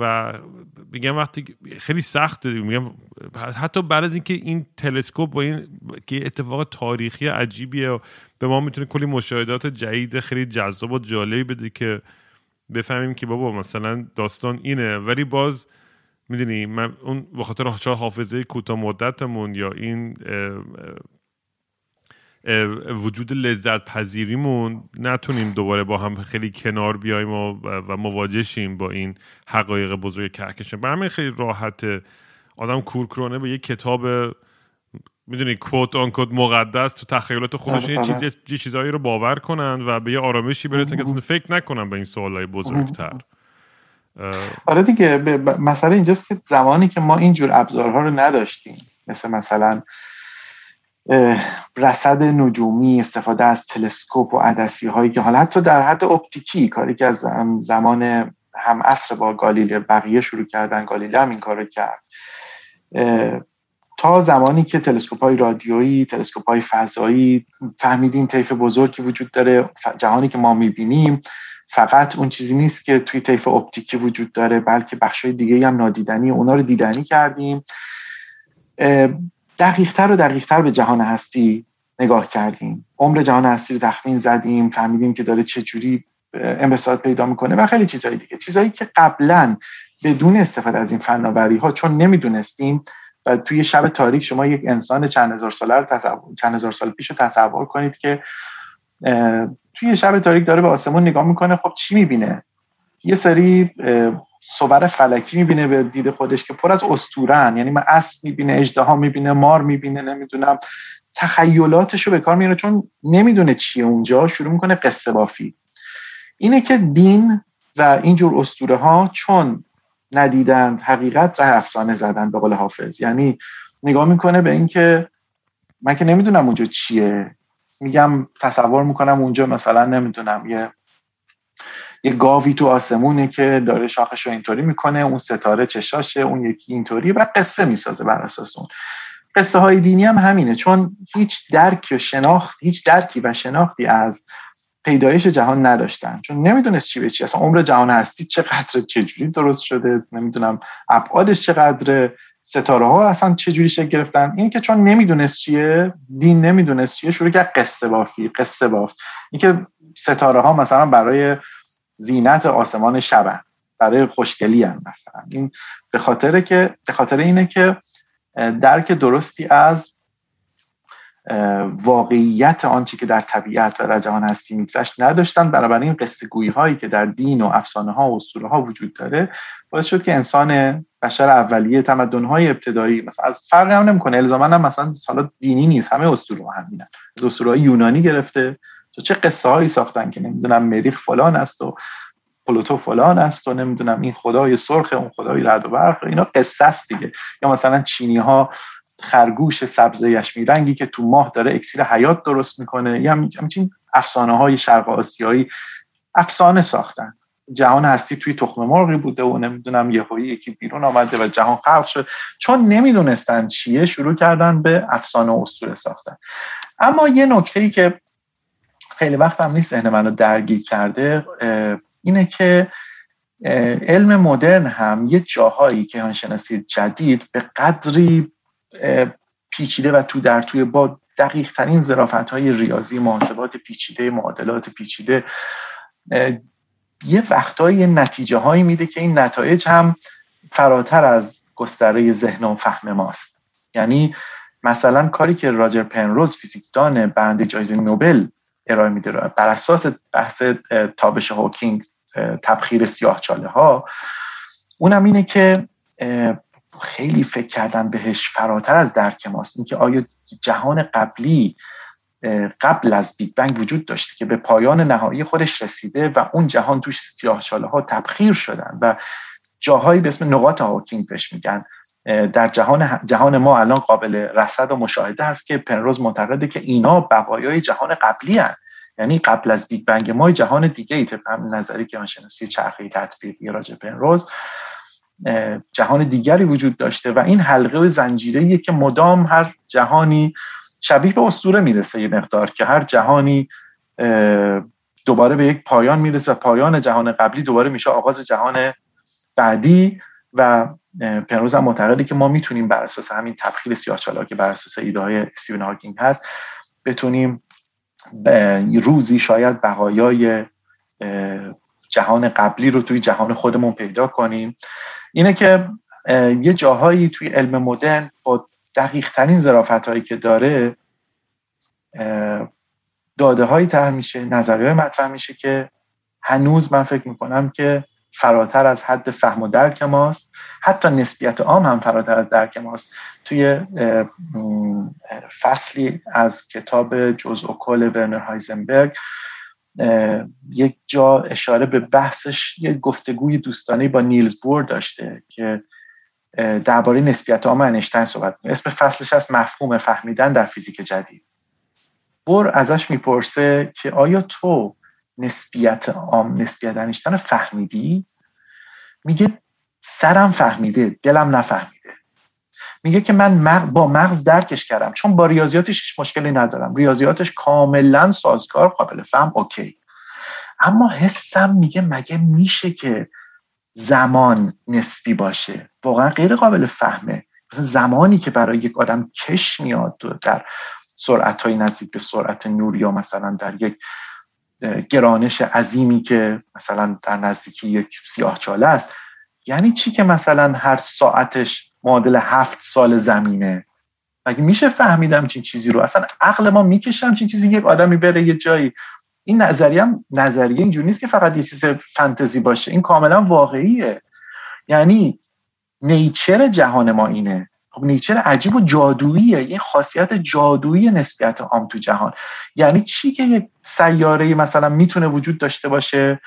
و میگم وقتی خیلی سخته میگم حتی بعد از اینکه این تلسکوپ با این که اتفاق تاریخی عجیبیه و به ما می‌تونه کلی مشاهدات جدید خیلی جذاب و جالبی بده که بفهمیم که بابا مثلا داستان اینه. ولی باز می‌دونی من اون به خاطر حافظه کوتاه مدتمون یا این وجود لذت پذیریمون نتونیم دوباره با هم خیلی کنار بیایم و, و مواجه شیم با این حقایق بزرگ کهکشان. برای همین خیلی راحته آدم کورکرونه به یه کتاب می‌دونی کوت آن کد مقدس تو تخیلات خودش یه چیزی یه چیزایی رو باور کنن و به یه آرامشی برسن که اصلا فکر نکنن به این سوالای بزرگتر. آره دیگه مثلا اینجاست که زمانی که ما اینجور ابزارها رو نداشتیم مثل مثلا رصد نجومی استفاده از تلسکوپ و عدسی هایی که حالا حتی در حد اپتیکی کاری که از زمان هم عصر با گالیله بقیه شروع کردن گالیله هم این کار کرد. تا زمانی که تلسکوپ های رادیویی تلسکوپ های فضایی فهمیدیم طیف بزرگی وجود داره جهانی که ما می‌بینیم فقط اون چیزی نیست که توی طیف اپتیکی وجود داره بلکه بخش های دیگه هم نادیدنی اونا رو دیدنی کردیم. دقیقتر و دقیقتر به جهان هستی نگاه کردیم. عمر جهان هستی رو تخمین زدیم فهمیدیم که داره چجوری انبساط پیدا می‌کنه و خیلی چیزهای دیگه. چیزهایی که قبلا بدون استفاده از این فناوری ها چون نمی‌دونستیم و توی شب تاریک شما یک انسان چند هزار ساله رو تصور چند هزار سال پیش رو تصور کنید که توی شب تاریک داره به آسمون نگاه می‌کنه خب چی می‌بینه؟ یه سری صور فلکی می‌بینه به دید خودش که پر از استورن یعنی من اسب می‌بینه اجدها می‌بینه مار می‌بینه نمی‌دونم. تخیلاتش رو به کار میاره چون نمی‌دونه چیه اونجا. شروع می‌کنه قصه بافی. اینه که دین و اینجور استوره ها چون ندیدند حقیقت ره افسانه زدن به قول حافظ. یعنی نگاه می‌کنه به اینکه من که نمی‌دونم اونجا چیه. میگم تصور می‌کنم اونجا مثلا نمی‌دونم یه یه گاوی تو آسمونه که داره شاخش رو اینطوری می‌کنه اون ستاره چشاشه اون یکی اینطوری و قصه می‌سازه بر اساس اون. قصه های دینی هم همینه چون هیچ درک و شناخت هیچ درکی و شناختی از پیدایش جهان نداشتن. چون نمی‌دونست چی به چی اصلا عمر جهان هستی چقدر چجوری درست شده نمی‌دونم ابعادش چقدر ستاره ها اصلا چجوری شکل گرفتن. این که چون نمی‌دونست چیه دین نمی‌دونست چیه شروع کرد قصه بافی قصه باف اینکه ستاره ها مثلا برای زینت آسمان شبن. برای خوشگلی هم مثلا. این به خاطر که به خاطر اینه که درک درستی از واقعیت آنچه که در طبیعت و در جهان هستی میگذشت نداشتن. این قصه گویی هایی که در دین و افسانه ها و اسطوره ها وجود داره باعث شد که انسان بشر اولیه تمدن های ابتدایی مثلا از فرقی هم نمی‌کنه. الزاما هم مثلا حالا دینی نیست. همه اسطوره همینن. از اسطوره یونانی گرفته. تو چه قصه هایی ساختن که نمی‌دونم مریخ فلان است و پلوتو فلان است و نمی‌دونم این خدای سرخ اون خدای رعد و برق اینا قصه است دیگه. یا مثلا چینی ها خرگوش سبز یشمی رنگی که تو ماه داره اکسیر حیات درست می‌کنه. یا همچین افسانه های شرق آسیایی افسانه ساختن. جهان هستی توی تخم مرغی بوده و نمی‌دونم یهویی یکی بیرون آمده و جهان خلق شد. چون نمی‌دونستن چیه شروع کردن به افسانه و اسطوره ساختن. اما یه نکته ای که خیلی وقت هم نیست ذهن منو درگیر کرده اینه که علم مدرن هم یه جاهایی که شناسی جدید به قدری پیچیده و تو در توی با دقیق ترین ظرافت های ریاضی محاسبات پیچیده معادلات پیچیده یه وقتایی نتیجه هایی میده که این نتایج هم فراتر از گستره ذهن و فهم ماست. یعنی مثلا کاری که راجر پنروز فیزیکدان برنده جایزه نوبل ارائه میده. بر اساس بحث تابش هاکینگ تبخیر سیاه چاله ها اونم اینه که خیلی فکر کردن بهش فراتر از درک ماست. اینکه آیا جهان قبلی قبل از بیگ بنگ وجود داشته که به پایان نهایی خودش رسیده و اون جهان توش سیاه چاله ها تبخیر شدن و جاهایی به اسم نقاط هاکینگ بهش میگن. در جهان جهان ما الان قابل رصد و مشاهده هست که پنروز معتقده که اینا بقایای جهان قبلی هن. یعنی قبل از بیگ بنگ ما جهان دیگه ای طبق نظریه کیهان شناسی چرخه‌ای تطبیقی راجر پنروز جهان دیگری وجود داشته و این حلقه و زنجیره که مدام هر جهانی شبیه به اسطوره می‌رسه یه مقدار که هر جهانی دوباره به یک پایان می‌رسه و پایان جهان قبلی دوباره میشه آغاز جهان بعدی و پنروز هم معتقده که ما می‌تونیم بر اساس همین تبخیر سیاهچالا که بر اساس ایده های استیون هاکینگ هست بتونیم روزی شاید بقایای جهان قبلی رو توی جهان خودمون پیدا کنیم. اینه که یه جاهایی توی علم مدرن با دقیق ترین ظرافت هایی که داره داده هایی تر میشه نظریه مطرح میشه که هنوز من فکر می‌کنم که فراتر از حد فهم و درک ماست. حتی نسبیت عام هم فراتر از درک ماست. توی فصلی از کتاب جزء کل برنر هایزنبرگ یک جا اشاره به بحثش یک گفتگوی دوستانه با نیلز بور داشته که درباره نسبیت عام انشتین صحبت می‌کنه. اسم فصلش از مفهوم فهمیدن در فیزیک جدید. بور ازش می‌پرسه که آیا تو نسبیت عام نسبیت انشتین فهمیدی؟ میگه سرم فهمیده دلم نفهمیده. میگه که من با مغز درکش کردم چون با ریاضیاتش مشکلی ندارم. ریاضیاتش کاملا سازگار قابل فهم اوکی. اما حسم میگه مگه میشه که زمان نسبی باشه؟ واقعا غیر قابل فهمه. مثلا زمانی که برای یک آدم کش میاد در سرعت های نزدیک به سرعت نور یا مثلا در یک گرانش عظیمی که مثلا در نزدیکی یک سیاه چاله است. یعنی چی که مثلا هر ساعتش معادل هفت سال زمینه؟ مگه میشه فهمیدم چین چیزی رو؟ اصلا عقل ما می‌کشم چین چیزی یک آدمی بره یه جایی. این نظریه هم نظریه اینجوری نیست که فقط یه چیز فانتزی باشه. این کاملا واقعیه. یعنی نیچر جهان ما اینه. خب نیچر عجیب و جادوییه. این خاصیت جادویی نسبیت عام تو جهان. یعنی چی که یک سیاره مثلا می‌تونه وجود داشته باشه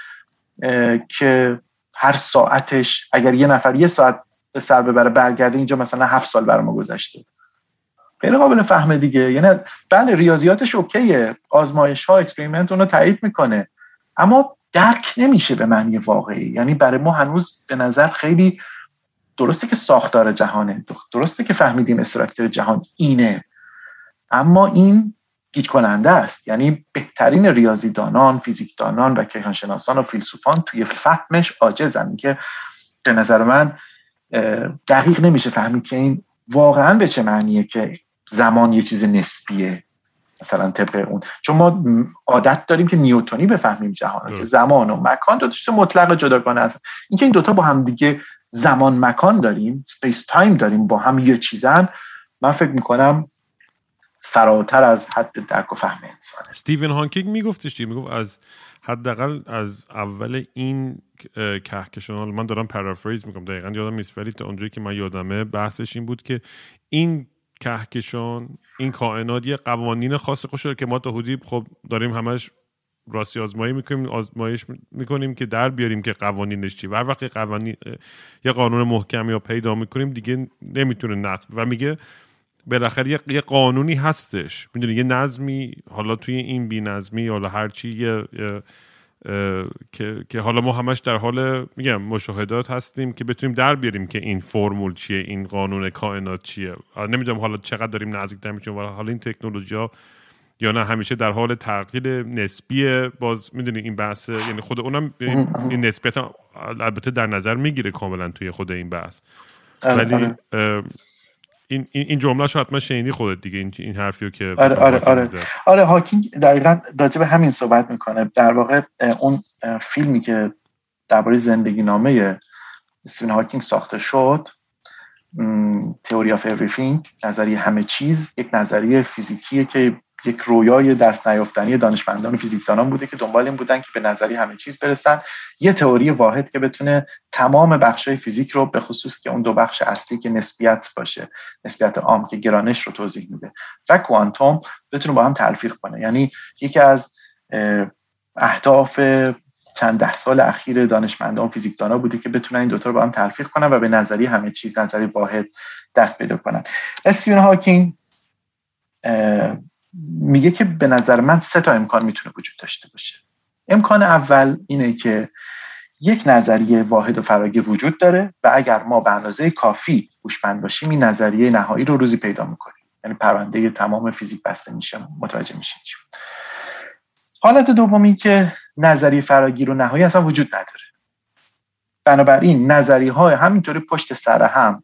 که هر ساعتش اگر یه نفر یه ساعت به سر ببره برگرده اینجا مثلا هفت سال بر ما گذشته. غیر قابل فهمه دیگه. یعنی بله ریاضیاتش OK ه. آزمایش ها experiment اون رو تایید می‌کنه. اما درک نمیشه به معنی واقعی. یعنی برای ما هنوز به نظر خیلی درسته که ساختار جهانه. درسته که فهمیدیم structure جهان اینه. اما این گیج کننده است. یعنی بهترین ریاضیدانان فیزیکدانان و کیهانشناسان و فیلسوفان توی فهمش عاجزن. که به نظر من دقیق نمیشه فهمید که این واقعا به چه معنیه که زمان یه چیز نسبیه مثلا طبق اون. چون ما عادت داریم که نیوتونی بفهمیم جهان که زمان و مکان دو تا مطلق جداگانه هستن. اینکه این دوتا با هم دیگه زمان مکان داریم space time داریم با هم یه چیزن. من فکر می‌کنم فراتر از حد درک و فهم انسانه. استیون هانکینگ میگفتش می می‌گفت از حداقل از اول این کهکشان من دارم پرافریز می‌کنم دقیقا یادم نیست ولی تا اونجایی که من یادمه بحثش این بود که این کهکشان این کائنات یه قوانین خاص خوش که ما تا حدودی خب داریم همش راستی آزمایی می‌کنیم آزمایش می‌کنیم که در بیاریم که قوانینش چی. و هر وقت قوانین یه قانون محکمی یا پیدا می‌کنیم دیگه نمی‌تونه نقض و میگه بالاخره یه،, قانونی هستش. می‌دونی یه نظمی حالا توی این بی نظمی حالا هرچی یه, یه که،, که حالا ما همش در حال میگم مشاهدات هستیم که بتونیم در بیاریم که این فرمول چیه این قانون کائنات چیه. نمی‌دونم حالا چقدر داریم نزدیک میشیم حالا این تکنولوژی ها یا نه همیشه در حال تغییر نسبی باز می‌دونی این بحث یعنی خود اونم این نسبیت البته در نظر می‌گیره کاملا توی خود این بحث. آره، ولی آره. این این جمله شو حتما شنیدی خودت دیگه این این حرفیو که آره آره آره. آره هاکینگ دقیقا راجع به همین صحبت می‌کنه. در واقع اون فیلمی که درباره زندگی نامه استیون هاکینگ ساخته شد Theory of Everything نظریه همه چیز یک نظریه فیزیکیه که یک رویای دست نیافتنی دانشمندان و فیزیکدانان بوده که دنبال این بودن که به نظریه همه چیز برسن. یه تئوری واحد که بتونه تمام بخشای فیزیک رو به خصوص که اون دو بخش اصلی که نسبیت باشه نسبیت عام که گرانش رو توضیح میده و کوانتوم بتونه با هم تلفیق کنه. یعنی یکی از اهداف چند ده سال اخیر دانشمندان و فیزیکدانان بوده که بتونن این دوتا رو با هم تلفیق کنن و به نظری همه چیز نظری واحد دست پیدا کنن. استیون هاکینگ میگه که به نظر من سه تا امکان می‌تونه وجود داشته باشه. امکان اول اینه که یک نظریه واحد و فراگیر وجود داره و اگر ما به اندازه کافی هوشمند باشیم این نظریه نهایی رو روزی پیدا می‌کنیم. یعنی پرونده تمام فیزیک بسته میشه متوجه میشیم حالت دومی که نظریه فراگیر و نهایی اصلا وجود نداره. بنابراین نظریه های همینطوری پشت سر هم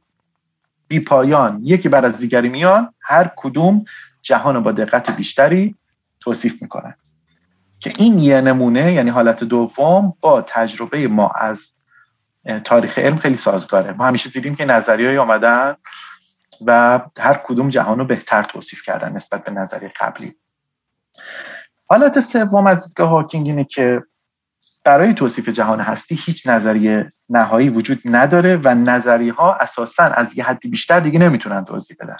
بی پایان. یکی بر از دیگری میان هر کدوم جهان با دقت بیشتری توصیف می‌کنن. که این یه نمونه یعنی حالت دوم با تجربه ما از تاریخ علم خیلی سازگاره. ما همیشه دیدیم که نظریه آمدن و هر کدوم جهان رو بهتر توصیف کردن نسبت به نظریه قبلی. حالت سوم از دیدگاه هاکینگ اینه که برای توصیف جهان هستی هیچ نظریه نهایی وجود نداره و نظریه ها اساسا از یه حدی بیشتر دیگه نمی‌تونن توضیح بدن.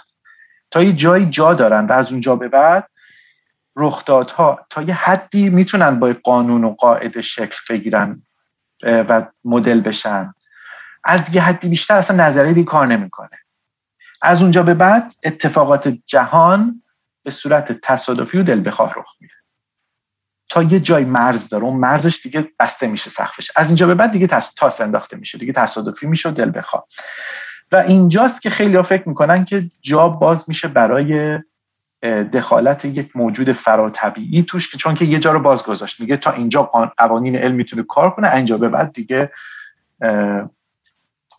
تا یه جایی جا دارن و از اونجا به بعد رخدادها تا یه حدی می‌تونن با قانون و قاعده شکل بگیرن و مدل بشن. از یه حدی بیشتر اصلا نظریه دیگه کار نمی‌کنه. از اونجا به بعد اتفاقات جهان به صورت تصادفی و دل بخواه رخ میده. تا یه جای مرز داره اون مرزش دیگه بسته میشه سقفش. از اینجا به بعد دیگه تاس انداخته میشه دیگه تصادفی میشه و دل بخواه و اینجاست که خیلی ها فکر می‌کنن که جا باز میشه برای دخالت یک موجود فراتبیعی توش که چون که یه جا رو باز گذاشت. میگه تا اینجا قوانین علم می‌تونه کار کنه اینجا به بعد دیگه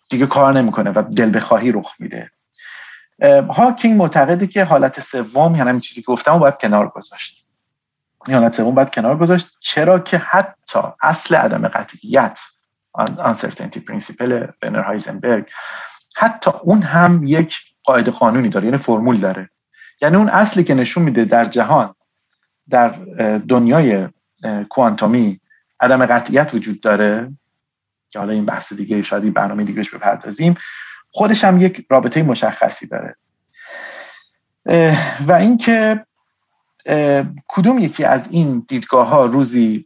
دیگه کار نمی‌کنه و دل بخواهی رخ میده. هاکینگ معتقده که حالت سوم یعنی چیزی که گفتم باید کنار گذاشت. حالت سوم باید کنار گذاشت. چرا که حتی اصل عدم قطعیت uncertainty principle بنر هایزنبرگ حتی اون هم یک قاعده قانونی داره یعنی فرمول داره. یعنی اون اصلی که نشون میده در جهان در دنیای کوانتومی عدم قطعیت وجود داره که حالا این بحث دیگه شاید برنامه دیگهش بپردازیم خودش هم یک رابطه مشخصی داره. و اینکه کدوم یکی از این دیدگاه ها روزی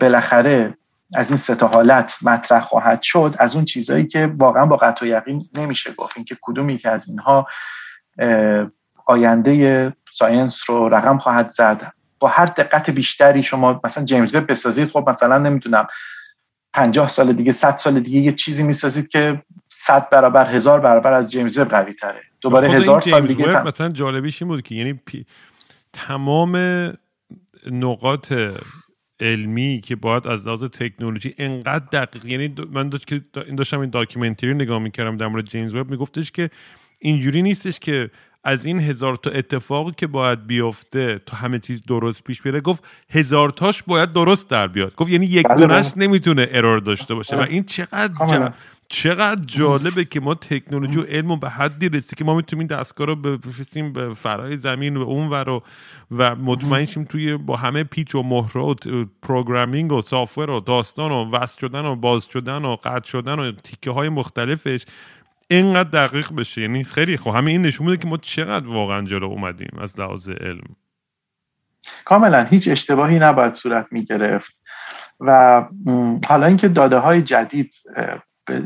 بالاخره از این سه حالت مطرح خواهد شد؟ از اون چیزهایی که واقعا با قطع و یقین نمیشه گفت. اینکه کدوم یکی از اینها آینده ساینس رو رقم خواهد زد. با هر دقت بیشتری شما مثلا جیمز وب بسازید خب مثلا نمی‌دونم 50 سال دیگه 100 سال دیگه یه چیزی می‌سازید که 100 برابر هزار برابر از جیمز وب قوی تره دوباره هزار سال دیگه مثلا جالبیش این بود که یعنی تمام نقاط علمی که باید از لحاظ تکنولوژی انقدر دقیق یعنی من داشت که این داشتم این documentary نگاه می‌کردم در مورد جیمز وب میگفتش که اینجوری نیستش که از این هزار تا اتفاقی که باید بیفته تا همه چیز درست پیش بیاد گفت هزار تاش باید درست در بیاد. گفت یعنی یک بله، دونه‌ش بله. نمی‌تونه error داشته باشه. و این چقدر چقدر جالبه که ما تکنولوژی و علم به حدی رسید که ما می‌تونیم دستگاه رو بفرستیم به فرای زمین و اون و و مطمئن شیم توی با همه پیچ و مهره و پروگرامینگ و سافر و داستان و وصل شدن و باز شدن و قطع شدن و تیکه های مختلفش اینقدر دقیق بشه. یعنی خیلی خب. همه این نشون میده که ما چقدر واقعا جلو اومدیم از لحاظ علم. کاملا. هیچ اشتباهی نباید صورت می‌گرفت. و حالا اینکه داده های جدید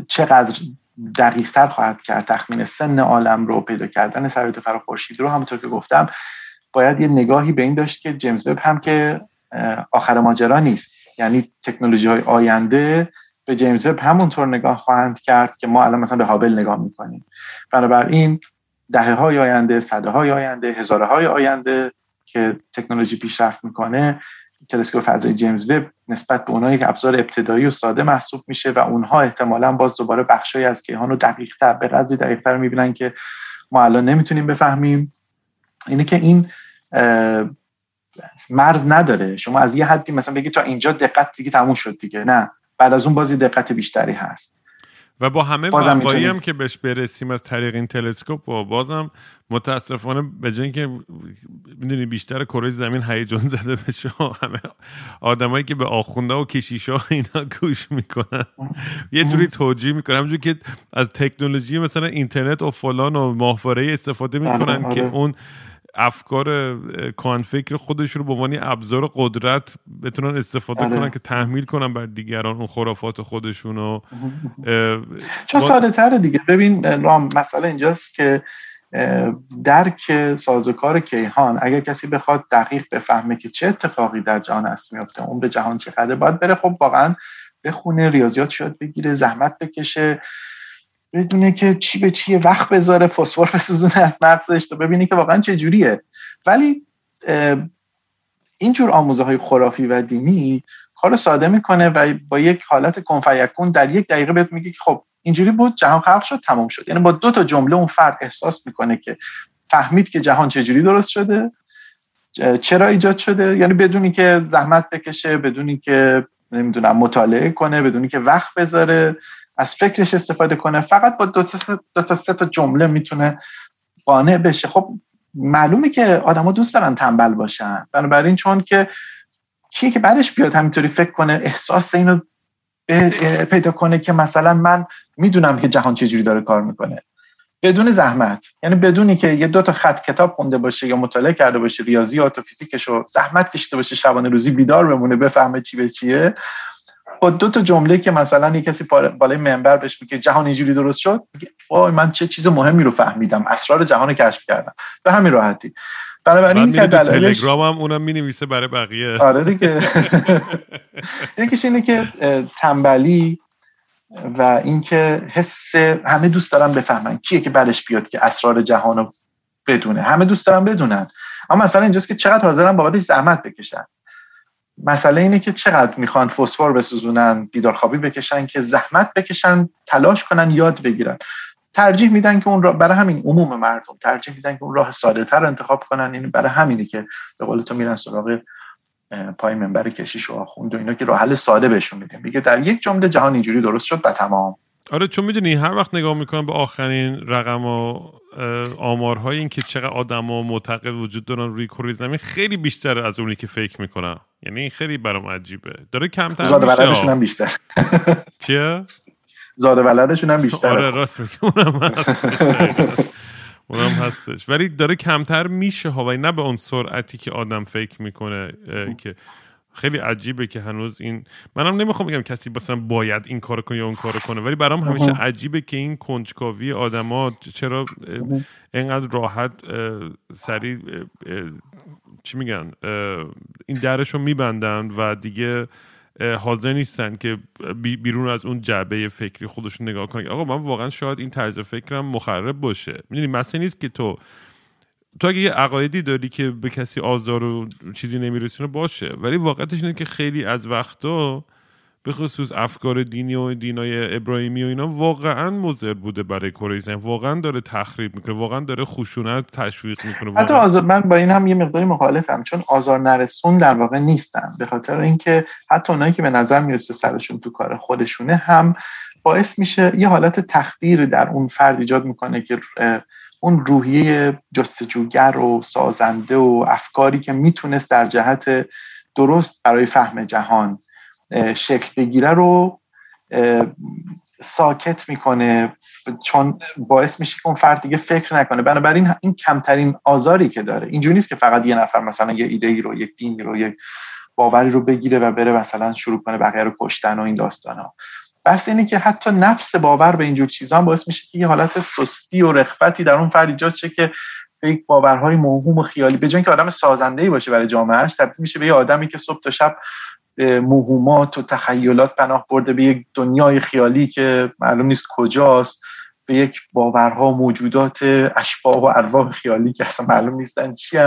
چقدر دقیق تر خواهد کرد تخمین سن عالم رو پیدا کردن سرایت فرا خورشید رو؟ همونطور که گفتم باید یه نگاهی به این داشت که جیمز وب هم که آخر ماجرا نیست. یعنی تکنولوژی های آینده به جیمز وب همونطور نگاه خواهند کرد که ما الان مثلا به هابل نگاه می‌کنیم. بنابراین دهه های آینده صده های آینده هزاره های آینده که تکنولوژی پیشرفت می‌کنه تلسکوپ فضای جیمز وب نسبت به اونها یک ابزار ابتدایی و ساده محسوب میشه و اونها احتمالا باز دوباره بخشی از کیهان رو دقیق تر به قدری دقیق تر می‌بینن که ما الان نمی‌تونیم بفهمیم. اینه که این مرز نداره. شما از یه حدی مثلا بگید تا اینجا دقت دیگه تموم شد دیگه. نه. بعد از اون بازی دقت بیشتری هست. و با همه وقایی هم که بهش برسیم از طریق این تلسکوپ و بازم متاسفانه به جای که می‌دونی بیشتر کره زمین هیجان زده بشه همه آدمایی که به آخونده و کشیشا اینا گوش می‌کنن یه جوری توجیه می‌کنن همونجور که از تکنولوژی مثلا اینترنت و فلان و ماهواره استفاده می‌کنن آره، که آره. اون افکار کانفکر خودش رو به عنوان ابزار قدرت بتونن استفاده آره. کنن که تحمیل کنن بر دیگران اون خرافات خودشون رو چون ساده تره دیگه. ببین رام مسئله اینجاست که درک سازوکار کیهان اگر کسی بخواد دقیق بفهمه که چه اتفاقی در جهان هست میفته اون به جهان چقدر باید بره خب واقعا بخونه ریاضیات شاید بگیره زحمت بکشه. بدونه که چی به چیه وقت بذاره فسفر بسوزونه از مغزش تو ببینی که واقعا چه جوریه. ولی اینجور آموزه های خرافی و دینی کار ساده می‌کنه و با یک حالت کنفیکون در یک دقیقه بهت میگه که خب اینجوری بود جهان خلق شد تموم شد. یعنی با دو تا جمله اون فرد احساس می‌کنه که فهمید که جهان چجوری درست شده چرا ایجاد شده. یعنی بدونی که زحمت بکشه بدونی که نمی‌دونم مطالعه کنه بدونی که وقت بذاره. از فکرش استفاده کنه. فقط با دو تا, دو تا سه تا جمله می‌تونه قانع بشه. خب معلومه که آدما دوست دارن تنبل باشن. بنابراین چون که کیه که بعدش بیاد همینطوری فکر کنه احساس اینو پیدا کنه که مثلا من می‌دونم که جهان چجوری داره کار می‌کنه. بدون زحمت. یعنی بدونی که یه دو تا خط کتاب خونده باشه یا مطالعه کرده باشه ریاضیات و فیزیکش رو زحمت کشیده باشه شبانه روزی بیدار بمونه بفهمه چی به چیه. با دو تا جمله که مثلا یه کسی بالای منبر بهش میگه جهان اینجوری درست شد میگه وای من چه چیز مهمی رو فهمیدم اسرار جهان رو کشف کردم. به همین راحتی. بنابراین که تلگرام هم اونم می نویسه برای بقیه. آره دیگه. یکیش اینه که تنبلی و اینکه حس همه دوست دارن بفهمن کیه که بعدش بیاد که اسرار جهان رو بدونه. همه دوست دارن بدونن. اما مثلا اینجاست که چقدر حاضرن بابتش زحمت بکشن. مسئله اینه که چقدر می‌خوان فسفر بسوزونن بیدارخوابی بکشن که زحمت بکشن تلاش کنن یاد بگیرن. ترجیح میدن که اون را برای همین عموم مردم ترجیح میدن که اون راه ساده تر انتخاب کنن. یعنی برای همینه که به قول تو میرن سراغ پای منبر کشیش و آخوند و اینا که راه حل ساده بهشون میدن. میگه در یک جمله جهان اینجوری درست شد و تمام. آره چون می‌دونی هر وقت نگاه می‌کنم به آخرین رقم و آمارهای این که چقدر آدم و معتقد وجود دارن روی کره زمین خیلی بیشتر از اونی که فکر می‌کنم. یعنی این خیلی برام عجیبه. داره کمتر زاده هم بیشتر. چیه؟ زاده ولدشون هم بیشتر. آره راست میگه اونم هستش. اونم هستش. ولی داره کمتر میشه ها و نه به اون سرعتی که آدم فکر می‌کنه که خیلی عجیبه که هنوز این منم نمی‌خوام بگم کسی مثلا باید این کار کنه یا اون کار کنه ولی برام همیشه عجیبه که این کنجکاوی آدما چرا اینقدر راحت سریع چی میگن این درش رو میبندن و دیگه حاضر نیستن که بیرون از اون جعبه فکری خودشون نگاه کنن. آقا من واقعا شاید این طرز فکرم مخرب باشه. می‌دونی مثلا نیست که تو تو اگه یه عقایدی داری که به کسی آزار و چیزی نمیرسونه باشه. ولی واقعتش اینه که خیلی از وقتا به خصوص افکار دینی و دینای ابراهیمی و اینا واقعا مضر بوده برای کره زمین. واقعا داره تخریب می‌کنه واقعا داره خشونت تشویق می‌کنه. حتی آزار من با این هم یه مقداری مخالفم چون آزار نرسون در واقع نیستن. به خاطر اینکه حتی اونایی که به نظر می‌رسه سرشون تو کار خودشونه هم باعث میشه یه حالت تخدیر در اون فرد ایجاد می‌کنه که اون روحیه جستجوگر و سازنده و افکاری که می‌تونست در جهت درست برای فهم جهان شکل بگیره رو ساکت می‌کنه چون باعث میشه که اون فرد دیگه فکر نکنه. بنابراین این کمترین آزاری که داره. اینجوری نیست که فقط یه نفر مثلا یه ایده ای رو یک دینی رو یک باوری رو بگیره و بره مثلا شروع کنه بقیه رو کشتن و این داستان ها بحث اینه که حتی نفس باور به اینجور چیزا باعث میشه که یه حالت سستی و رخبتی در اون فرد ایجاد شه که یک باورهای موهوم و خیالی به که آدم سازنده ای باشه برای جامعهش تبدیل میشه به یه آدمی که صبح تا شب موهومات و تخیلات پناه برده به یک دنیای خیالی که معلوم نیست کجاست به یک باورها موجودات اشباه و ارواح خیالی که اصلا معلوم نیستن چی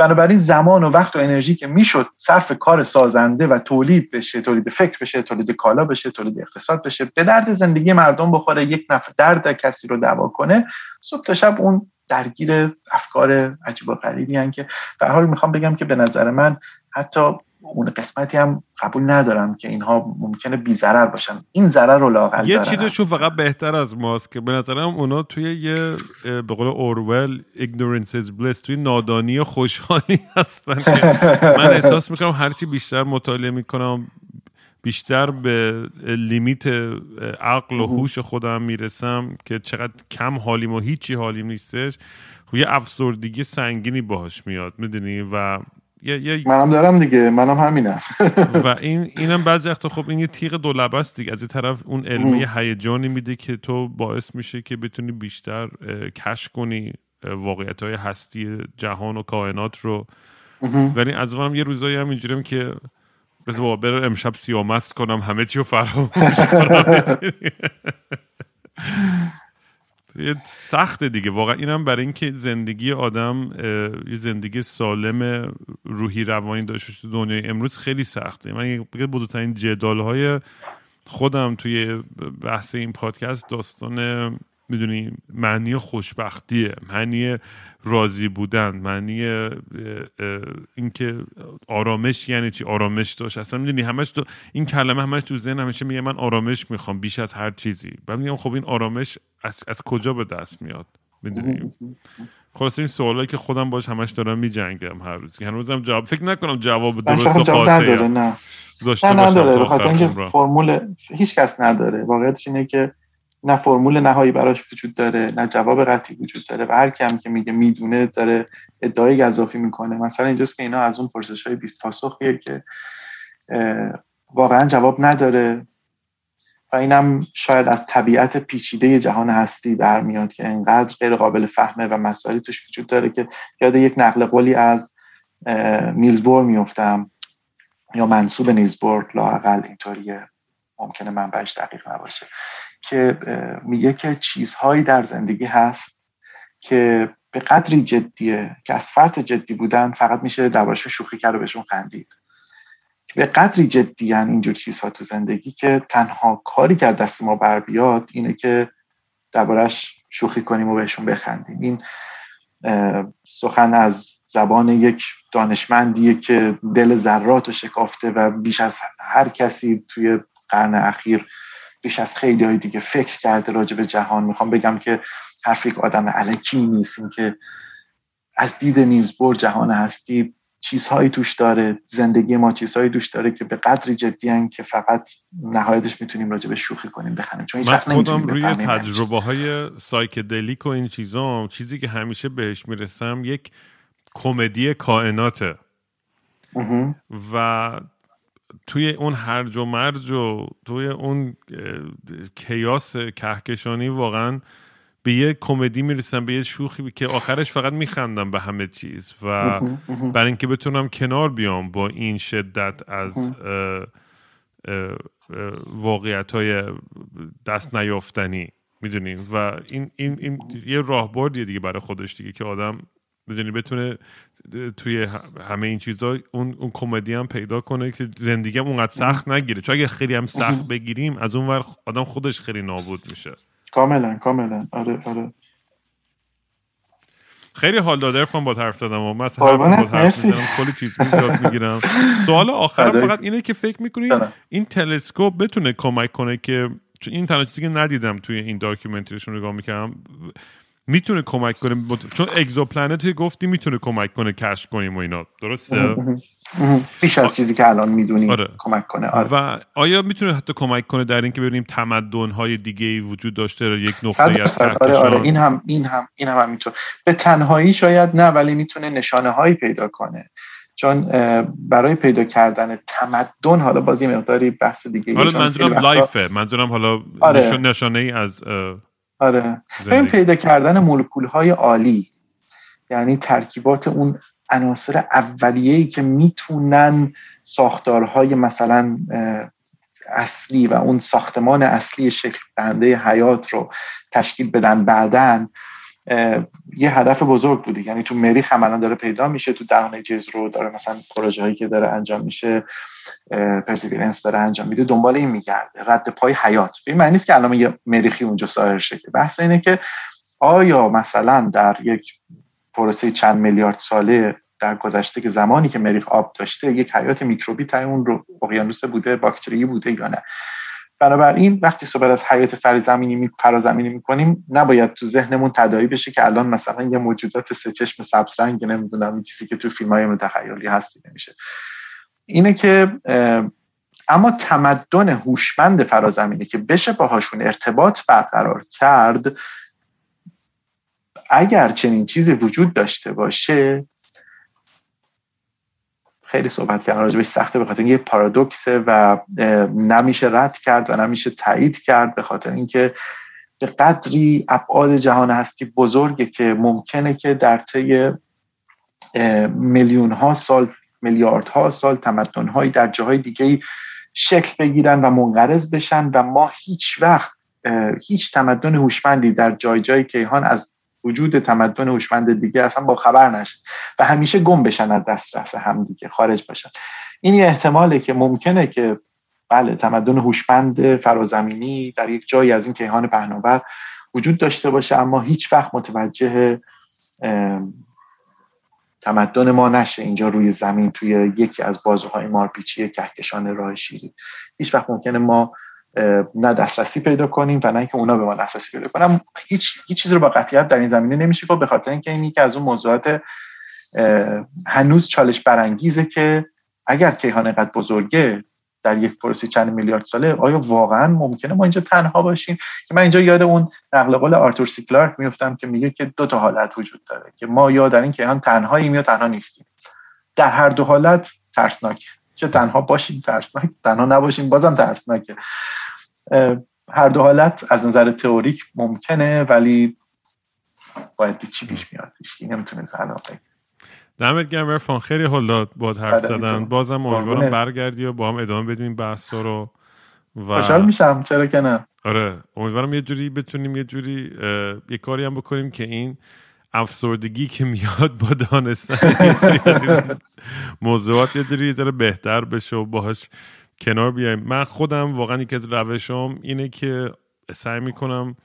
بنابراین زمان و وقت و انرژی که می‌شد صرف کار سازنده و تولید بشه تولید فکر بشه تولید کالا بشه تولید اقتصاد بشه به درد زندگی مردم بخوره یک نفر درد کسی رو دوا کنه صبح تا شب اون درگیر افکار عجیب و غریبی که در حال می‌خوام بگم که به نظر من حتی اون قسمتی هم قبول ندارم که اینها ممکنه بی ضرر باشن. این ضرر رو لاقل یه چیزشون فقط بهتر از ماست که به نظرم اونا توی یه به قول اورول ignorance is bliss توی نادانی خوشحالی هستن من احساس می‌کنم هرچی بیشتر مطالعه می‌کنم بیشتر به لیمیت عقل و هوش خودم می‌رسم که چقدر کم حالیم و هیچی حالیم نیستش. یه افسردگی سنگینی باهاش میاد می‌دونی؟ و یه منم دارم دیگه منم همینم. و این اینم بعضی وقتا خب این یه تیغ دو است دیگه. از این طرف اون علمی هیجانی میده که تو باعث میشه که بتونی بیشتر کش کنی واقعیت های هستی جهان و کائنات رو. ولی از اونم یه روزایی هم اینجوریم که بذار بابا برم امشب سیامست کنم همه چی رو فراموش کنم. سخته دیگه. واقعا اینم برای اینکه زندگی آدم یه زندگی سالم روحی روانی داشته تو دنیای امروز خیلی سخته. من یه بزرگترین جدال های خودم توی بحث این پادکست داستان می‌دونی معنی خوشبختیه. معنی راضی بودن معنی اینکه آرامش یعنی چی؟ آرامش داشت. اصلا می‌دونی همش تو این کلمه همش تو ذهن همیشه میگه من آرامش می‌خوام بیش از هر چیزی. بعد میگم خب این آرامش از, از کجا به دست میاد؟ می‌دونیم خلاص این سوالایی که خودم باش همش دارم میجنگم هر روز. که هنوزم جواب فکر نکنم جواب درست و قاطعی نه. نه نداره بخاطر اینکه فرمول هیچ کس نداره. واقعیتش اینه که نه فرمول نهایی براش وجود داره نه جواب قطعی وجود داره و هر کم که میگه می‌دونه داره ادعای گذافی می‌کنه. مثلا اینجاست که اینا از اون پرسش های بیست پاسخیه که واقعا جواب نداره و اینم شاید از طبیعت پیچیده جهان هستی برمیاد که انقدر غیر قابل فهمه و مسائلی توش وجود داره که یاد یک نقل قولی از نیلزبور میفتم یا منصوب نیلزبور لاقل اینطوریه. ممکنه منبعش دقیق نباشه. که میگه که چیزهایی در زندگی هست که به قدری جدیه که از فرط جدی بودن فقط میشه دربارش شوخی کرد و بهشون خندید. به قدری جدی اینجور چیزها تو زندگی که تنها کاری که دست ما بر بیاد اینه که دربارش شوخی کنیم و بهشون بخندیم. این سخن از زبان یک دانشمندیه که دل ذرات رو شکافته و بیش از هر کسی توی قرن اخیر بیش از خیلی های دیگه فکر کرده راجع به جهان. می‌خوام بگم که حرف یک آدم علکی نیست. این که از دید نیوزبور جهان هستی چیزهایی توش داره. زندگی ما چیزهایی توش داره که به قدری جدی که فقط نهایتش می‌تونیم راجع به شوخی کنیم بخنیم چون من خودم روی تجربه های سایکدلیک و این چیزا چیزی که همیشه بهش می‌رسم یک کمدی کائناته. و توی اون هرج و مرج و توی اون کیاس کهکشانی واقعا به یه کمدی می‌رسم به یه شوخی که آخرش فقط میخندم به همه چیز و برای اینکه بتونم کنار بیام با این شدت از واقعیت های دست نیافتنی می‌دونیم و این, این, این یه راهبردیه دیگه برای خودش دیگه که آدم بدونی بتونه توی همه این چیزا اون اون کمدی هم پیدا کنه که زندگی هم اونقدر سخت نگیره. چون اگه خیلی هم سخت بگیریم از اون ور آدم خودش خیلی نابود میشه. کاملا کاملا. آره آره. خیلی حال داده عرفان با حرف زدم و مثلا حرف با حرف می‌زنم. کلی چیز می‌گیرم. سوال آخرم آره. فقط اینه که فکر می‌کنی این تلسکوپ بتونه کمک کنه که چون این تنها چیزی که ندیدم توی این documentary شون نگاه می‌کردم می‌تونه کمک کنه. چون exoplanet گفتی می‌تونه کمک کنه کشف کنیم و اینا. درسته؟ بیش از چیزی که الان می‌دونیم آره. کمک کنه. آره. و آیا می‌تونه حتی کمک کنه در اینکه ببینیم تمدن های دیگه وجود داشته رو یک نقطه از آره آره. این هم این هم این هم, هم می‌تونه به تنهایی شاید نه ولی می‌تونه نشانه هایی پیدا کنه. چون برای پیدا کردن تمدن حالا بازی مقداری بحث دیگه حالا منظورم لایفه. منظورم حالا آره. نشانه ای از آره. این پیدا کردن مولکول های عالی یعنی ترکیبات اون عناصر اولیه‌ای که می‌تونن ساختارهای مثلا اصلی و اون ساختمان اصلی شکل دهنده حیات رو تشکیل بدن بعدن یه هدف بزرگ بوده. یعنی تو مریخ هم داره پیدا میشه تو دهانه رو داره مثلا پروژه هایی که داره انجام میشه پرسیویرنس داره انجام میده دنبال این میگرده. رد پای حیات. به این معنی نیست که الان یه مریخی اونجا سایر شه. بحث اینه که آیا مثلا در یک پروسه چند میلیارد ساله در گذشته که زمانی که مریخ آب داشته یک حیات میکروبی تای اون رو اقیانوس بوده باکتری بوده یا نه؟ بنابراین وقتی صحبت از حیات فرازمینی فرازمینی می‌کنیم نباید تو ذهنمون تداعی بشه که الان مثلا یه موجودات سه چشم سبز رنگ نمی‌دونم این چیزی که تو فیلم های متخیلی هست نمیشه. اینه که اما تمدن هوشمند فرازمینی که بشه باهاشون ارتباط برقرار کرد اگر چنین چیزی وجود داشته باشه خیلی صحبت کردن. راجبش سخته به خاطر یه پارادوکسه و نمیشه رد کرد و نمیشه تایید کرد به خاطر اینکه به قدری ابعاد جهان هستی بزرگه که ممکنه که در طی میلیون ها سال میلیاردها سال تمدن هایی در جاهای دیگه شکل بگیرن و منقرض بشن و ما هیچ وقت هیچ تمدن هوشمندی در جای جای کیهان از وجود تمدن هوشمند دیگه اصلا با خبر نشه و همیشه گم بشن از دسترس هم دیگه خارج باشن این یه احتماله که ممکنه که بله تمدن هوشمند فرازمینی در یک جایی از این کیهان پهناور وجود داشته باشه اما هیچ وقت متوجه تمدن ما نشه اینجا روی زمین توی یکی از بازوهای مارپیچی کهکشان راه شیری هیچ وقت ممکنه ما نه دسترسی پیدا کنیم و نه اینکه اونا به ما دسترسی پیدا کنم هیچ هیچ چیزی رو با قطعیت در این زمینه نمیشه گفت به خاطر اینکه این که از اون موضوعات هنوز چالش برانگیزه که اگر کیهان قد بزرگه در یک پروسی چند میلیارد ساله آیا واقعا ممکنه ما اینجا تنها باشیم؟ که من اینجا یاد اون نقل قول آرتور سیکلارک میفتم که میگه که دو تا حالت وجود داره که ما یا در این کیهان تنهاییم یا تنها نیستیم. در هر دو حالت ترسناکه. چه تنها باشیم ترسناک تنها نباشیم بازم ترسناکه. هر دو حالت از نظر تئوریک ممکنه ولی باید چی پیش میاد؟ هیچ نمی‌تونه دمت گرم ارفان خیلی حال داد با حرف زدن. بازم امیدوارم برگردی و با هم ادامه بدیم بحث رو و خوشحال میشم. چرا که نه؟ آره. امیدوارم یه جوری بتونیم یه جوری یه کاری هم بکنیم که این افسردگی که میاد با دانستن موضوعات یه جوری ذره بهتر بشه و باهاش کنار بیایم. من خودم واقعا یکی از روشم اینه که سعی می‌کنم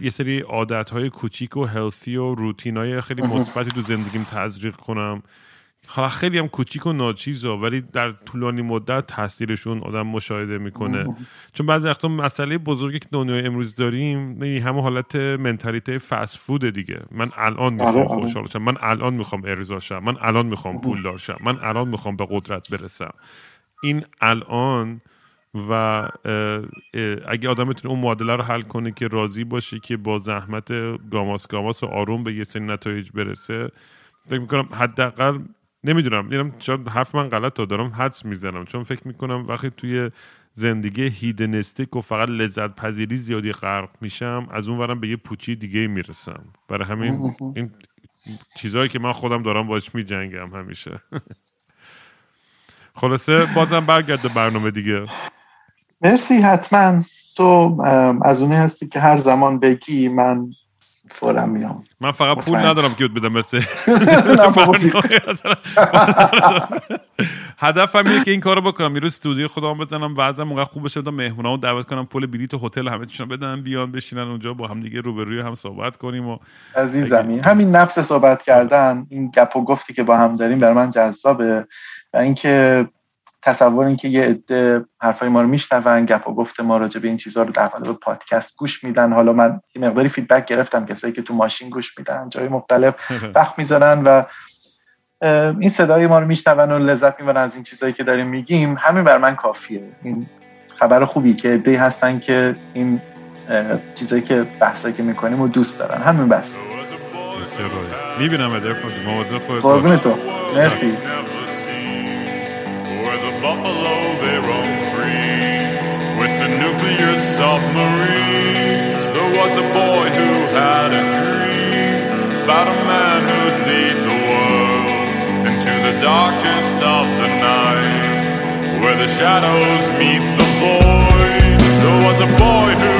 یه سری عادت های کوچیک و هلثی و روتین های خیلی مثبتی تو زندگیم تزریق کنم. حالا خیلی هم کوچیک و ناچیزا ولی در طولانی مدت تاثیرشون آدم مشاهده می‌کنه. چون بعضی وقتا مسئله بزرگی که دنیای امروز داریم همه حالت منتالیته فست فود دیگه. من الان آره، می‌خوام آره. خوشحال شم من الان می‌خوام ارضا شم. من الان می‌خوام پول داشتم من الان می‌خوام به قدرت برسم. این الان و اگه آدم بتونه اون معادله رو حل کنه که راضی باشه که با زحمت گاماس گاماس و آروم به یه سری نتایج برسه فکر می‌کنم حداقل نمی‌دونم می‌دونم شاید حرف من غلط دارم حدس می‌زنم. چون فکر می‌کنم وقتی توی زندگی هیدنستیک و فقط لذت پذیری زیادی غرق میشم از اون ورم به یه پوچی دیگه می‌رسم. برای همین این چیزهایی که من خودم دارم باش میجنگم همیشه. خلاصه بازم برگرد به برنامه دیگه. مرسی حتما. تو از اونی هستی که هر زمان بگی من فورا میام. من فقط پول ندارم که بدم مثل هدفم اینه که این کارو بکنم. روز استودیو خودم بزنم وضعم موقع خوب بشه تا مهمونا دعوت کنم پول بلیط هتل همه چیشون بدن بیان بشینن اونجا با هم دیگه روبروی هم صحبت کنیم و عزیزمی همین نفس صحبت کردن این گپ و گفتی که با هم داریم برای من جذابه. و اینکه تصور اینکه یه عده حرفای ما رو میشنون گپ و گفت ما راجع به این چیزها رو در قالب پادکست گوش میدن. حالا من یه مقداری فیدبک گرفتم کسایی که تو ماشین گوش میدن جای مختلف وقت می‌ذارن و این صدای ما رو میشنون و لذت می‌برن از این چیزهایی که داریم میگیم. همین بر من کافیه. این خبر خوبی که عده هستن که این چیزایی که بحثایی که می‌کنیم و دوست دارن. همین بس می‌بینم مواظب خودت مرسی. Buffalo, they roam free with the nuclear submarines. There was a boy who had a dream about a man who'd lead the world into the darkest of the night where the shadows meet the void. There was a boy who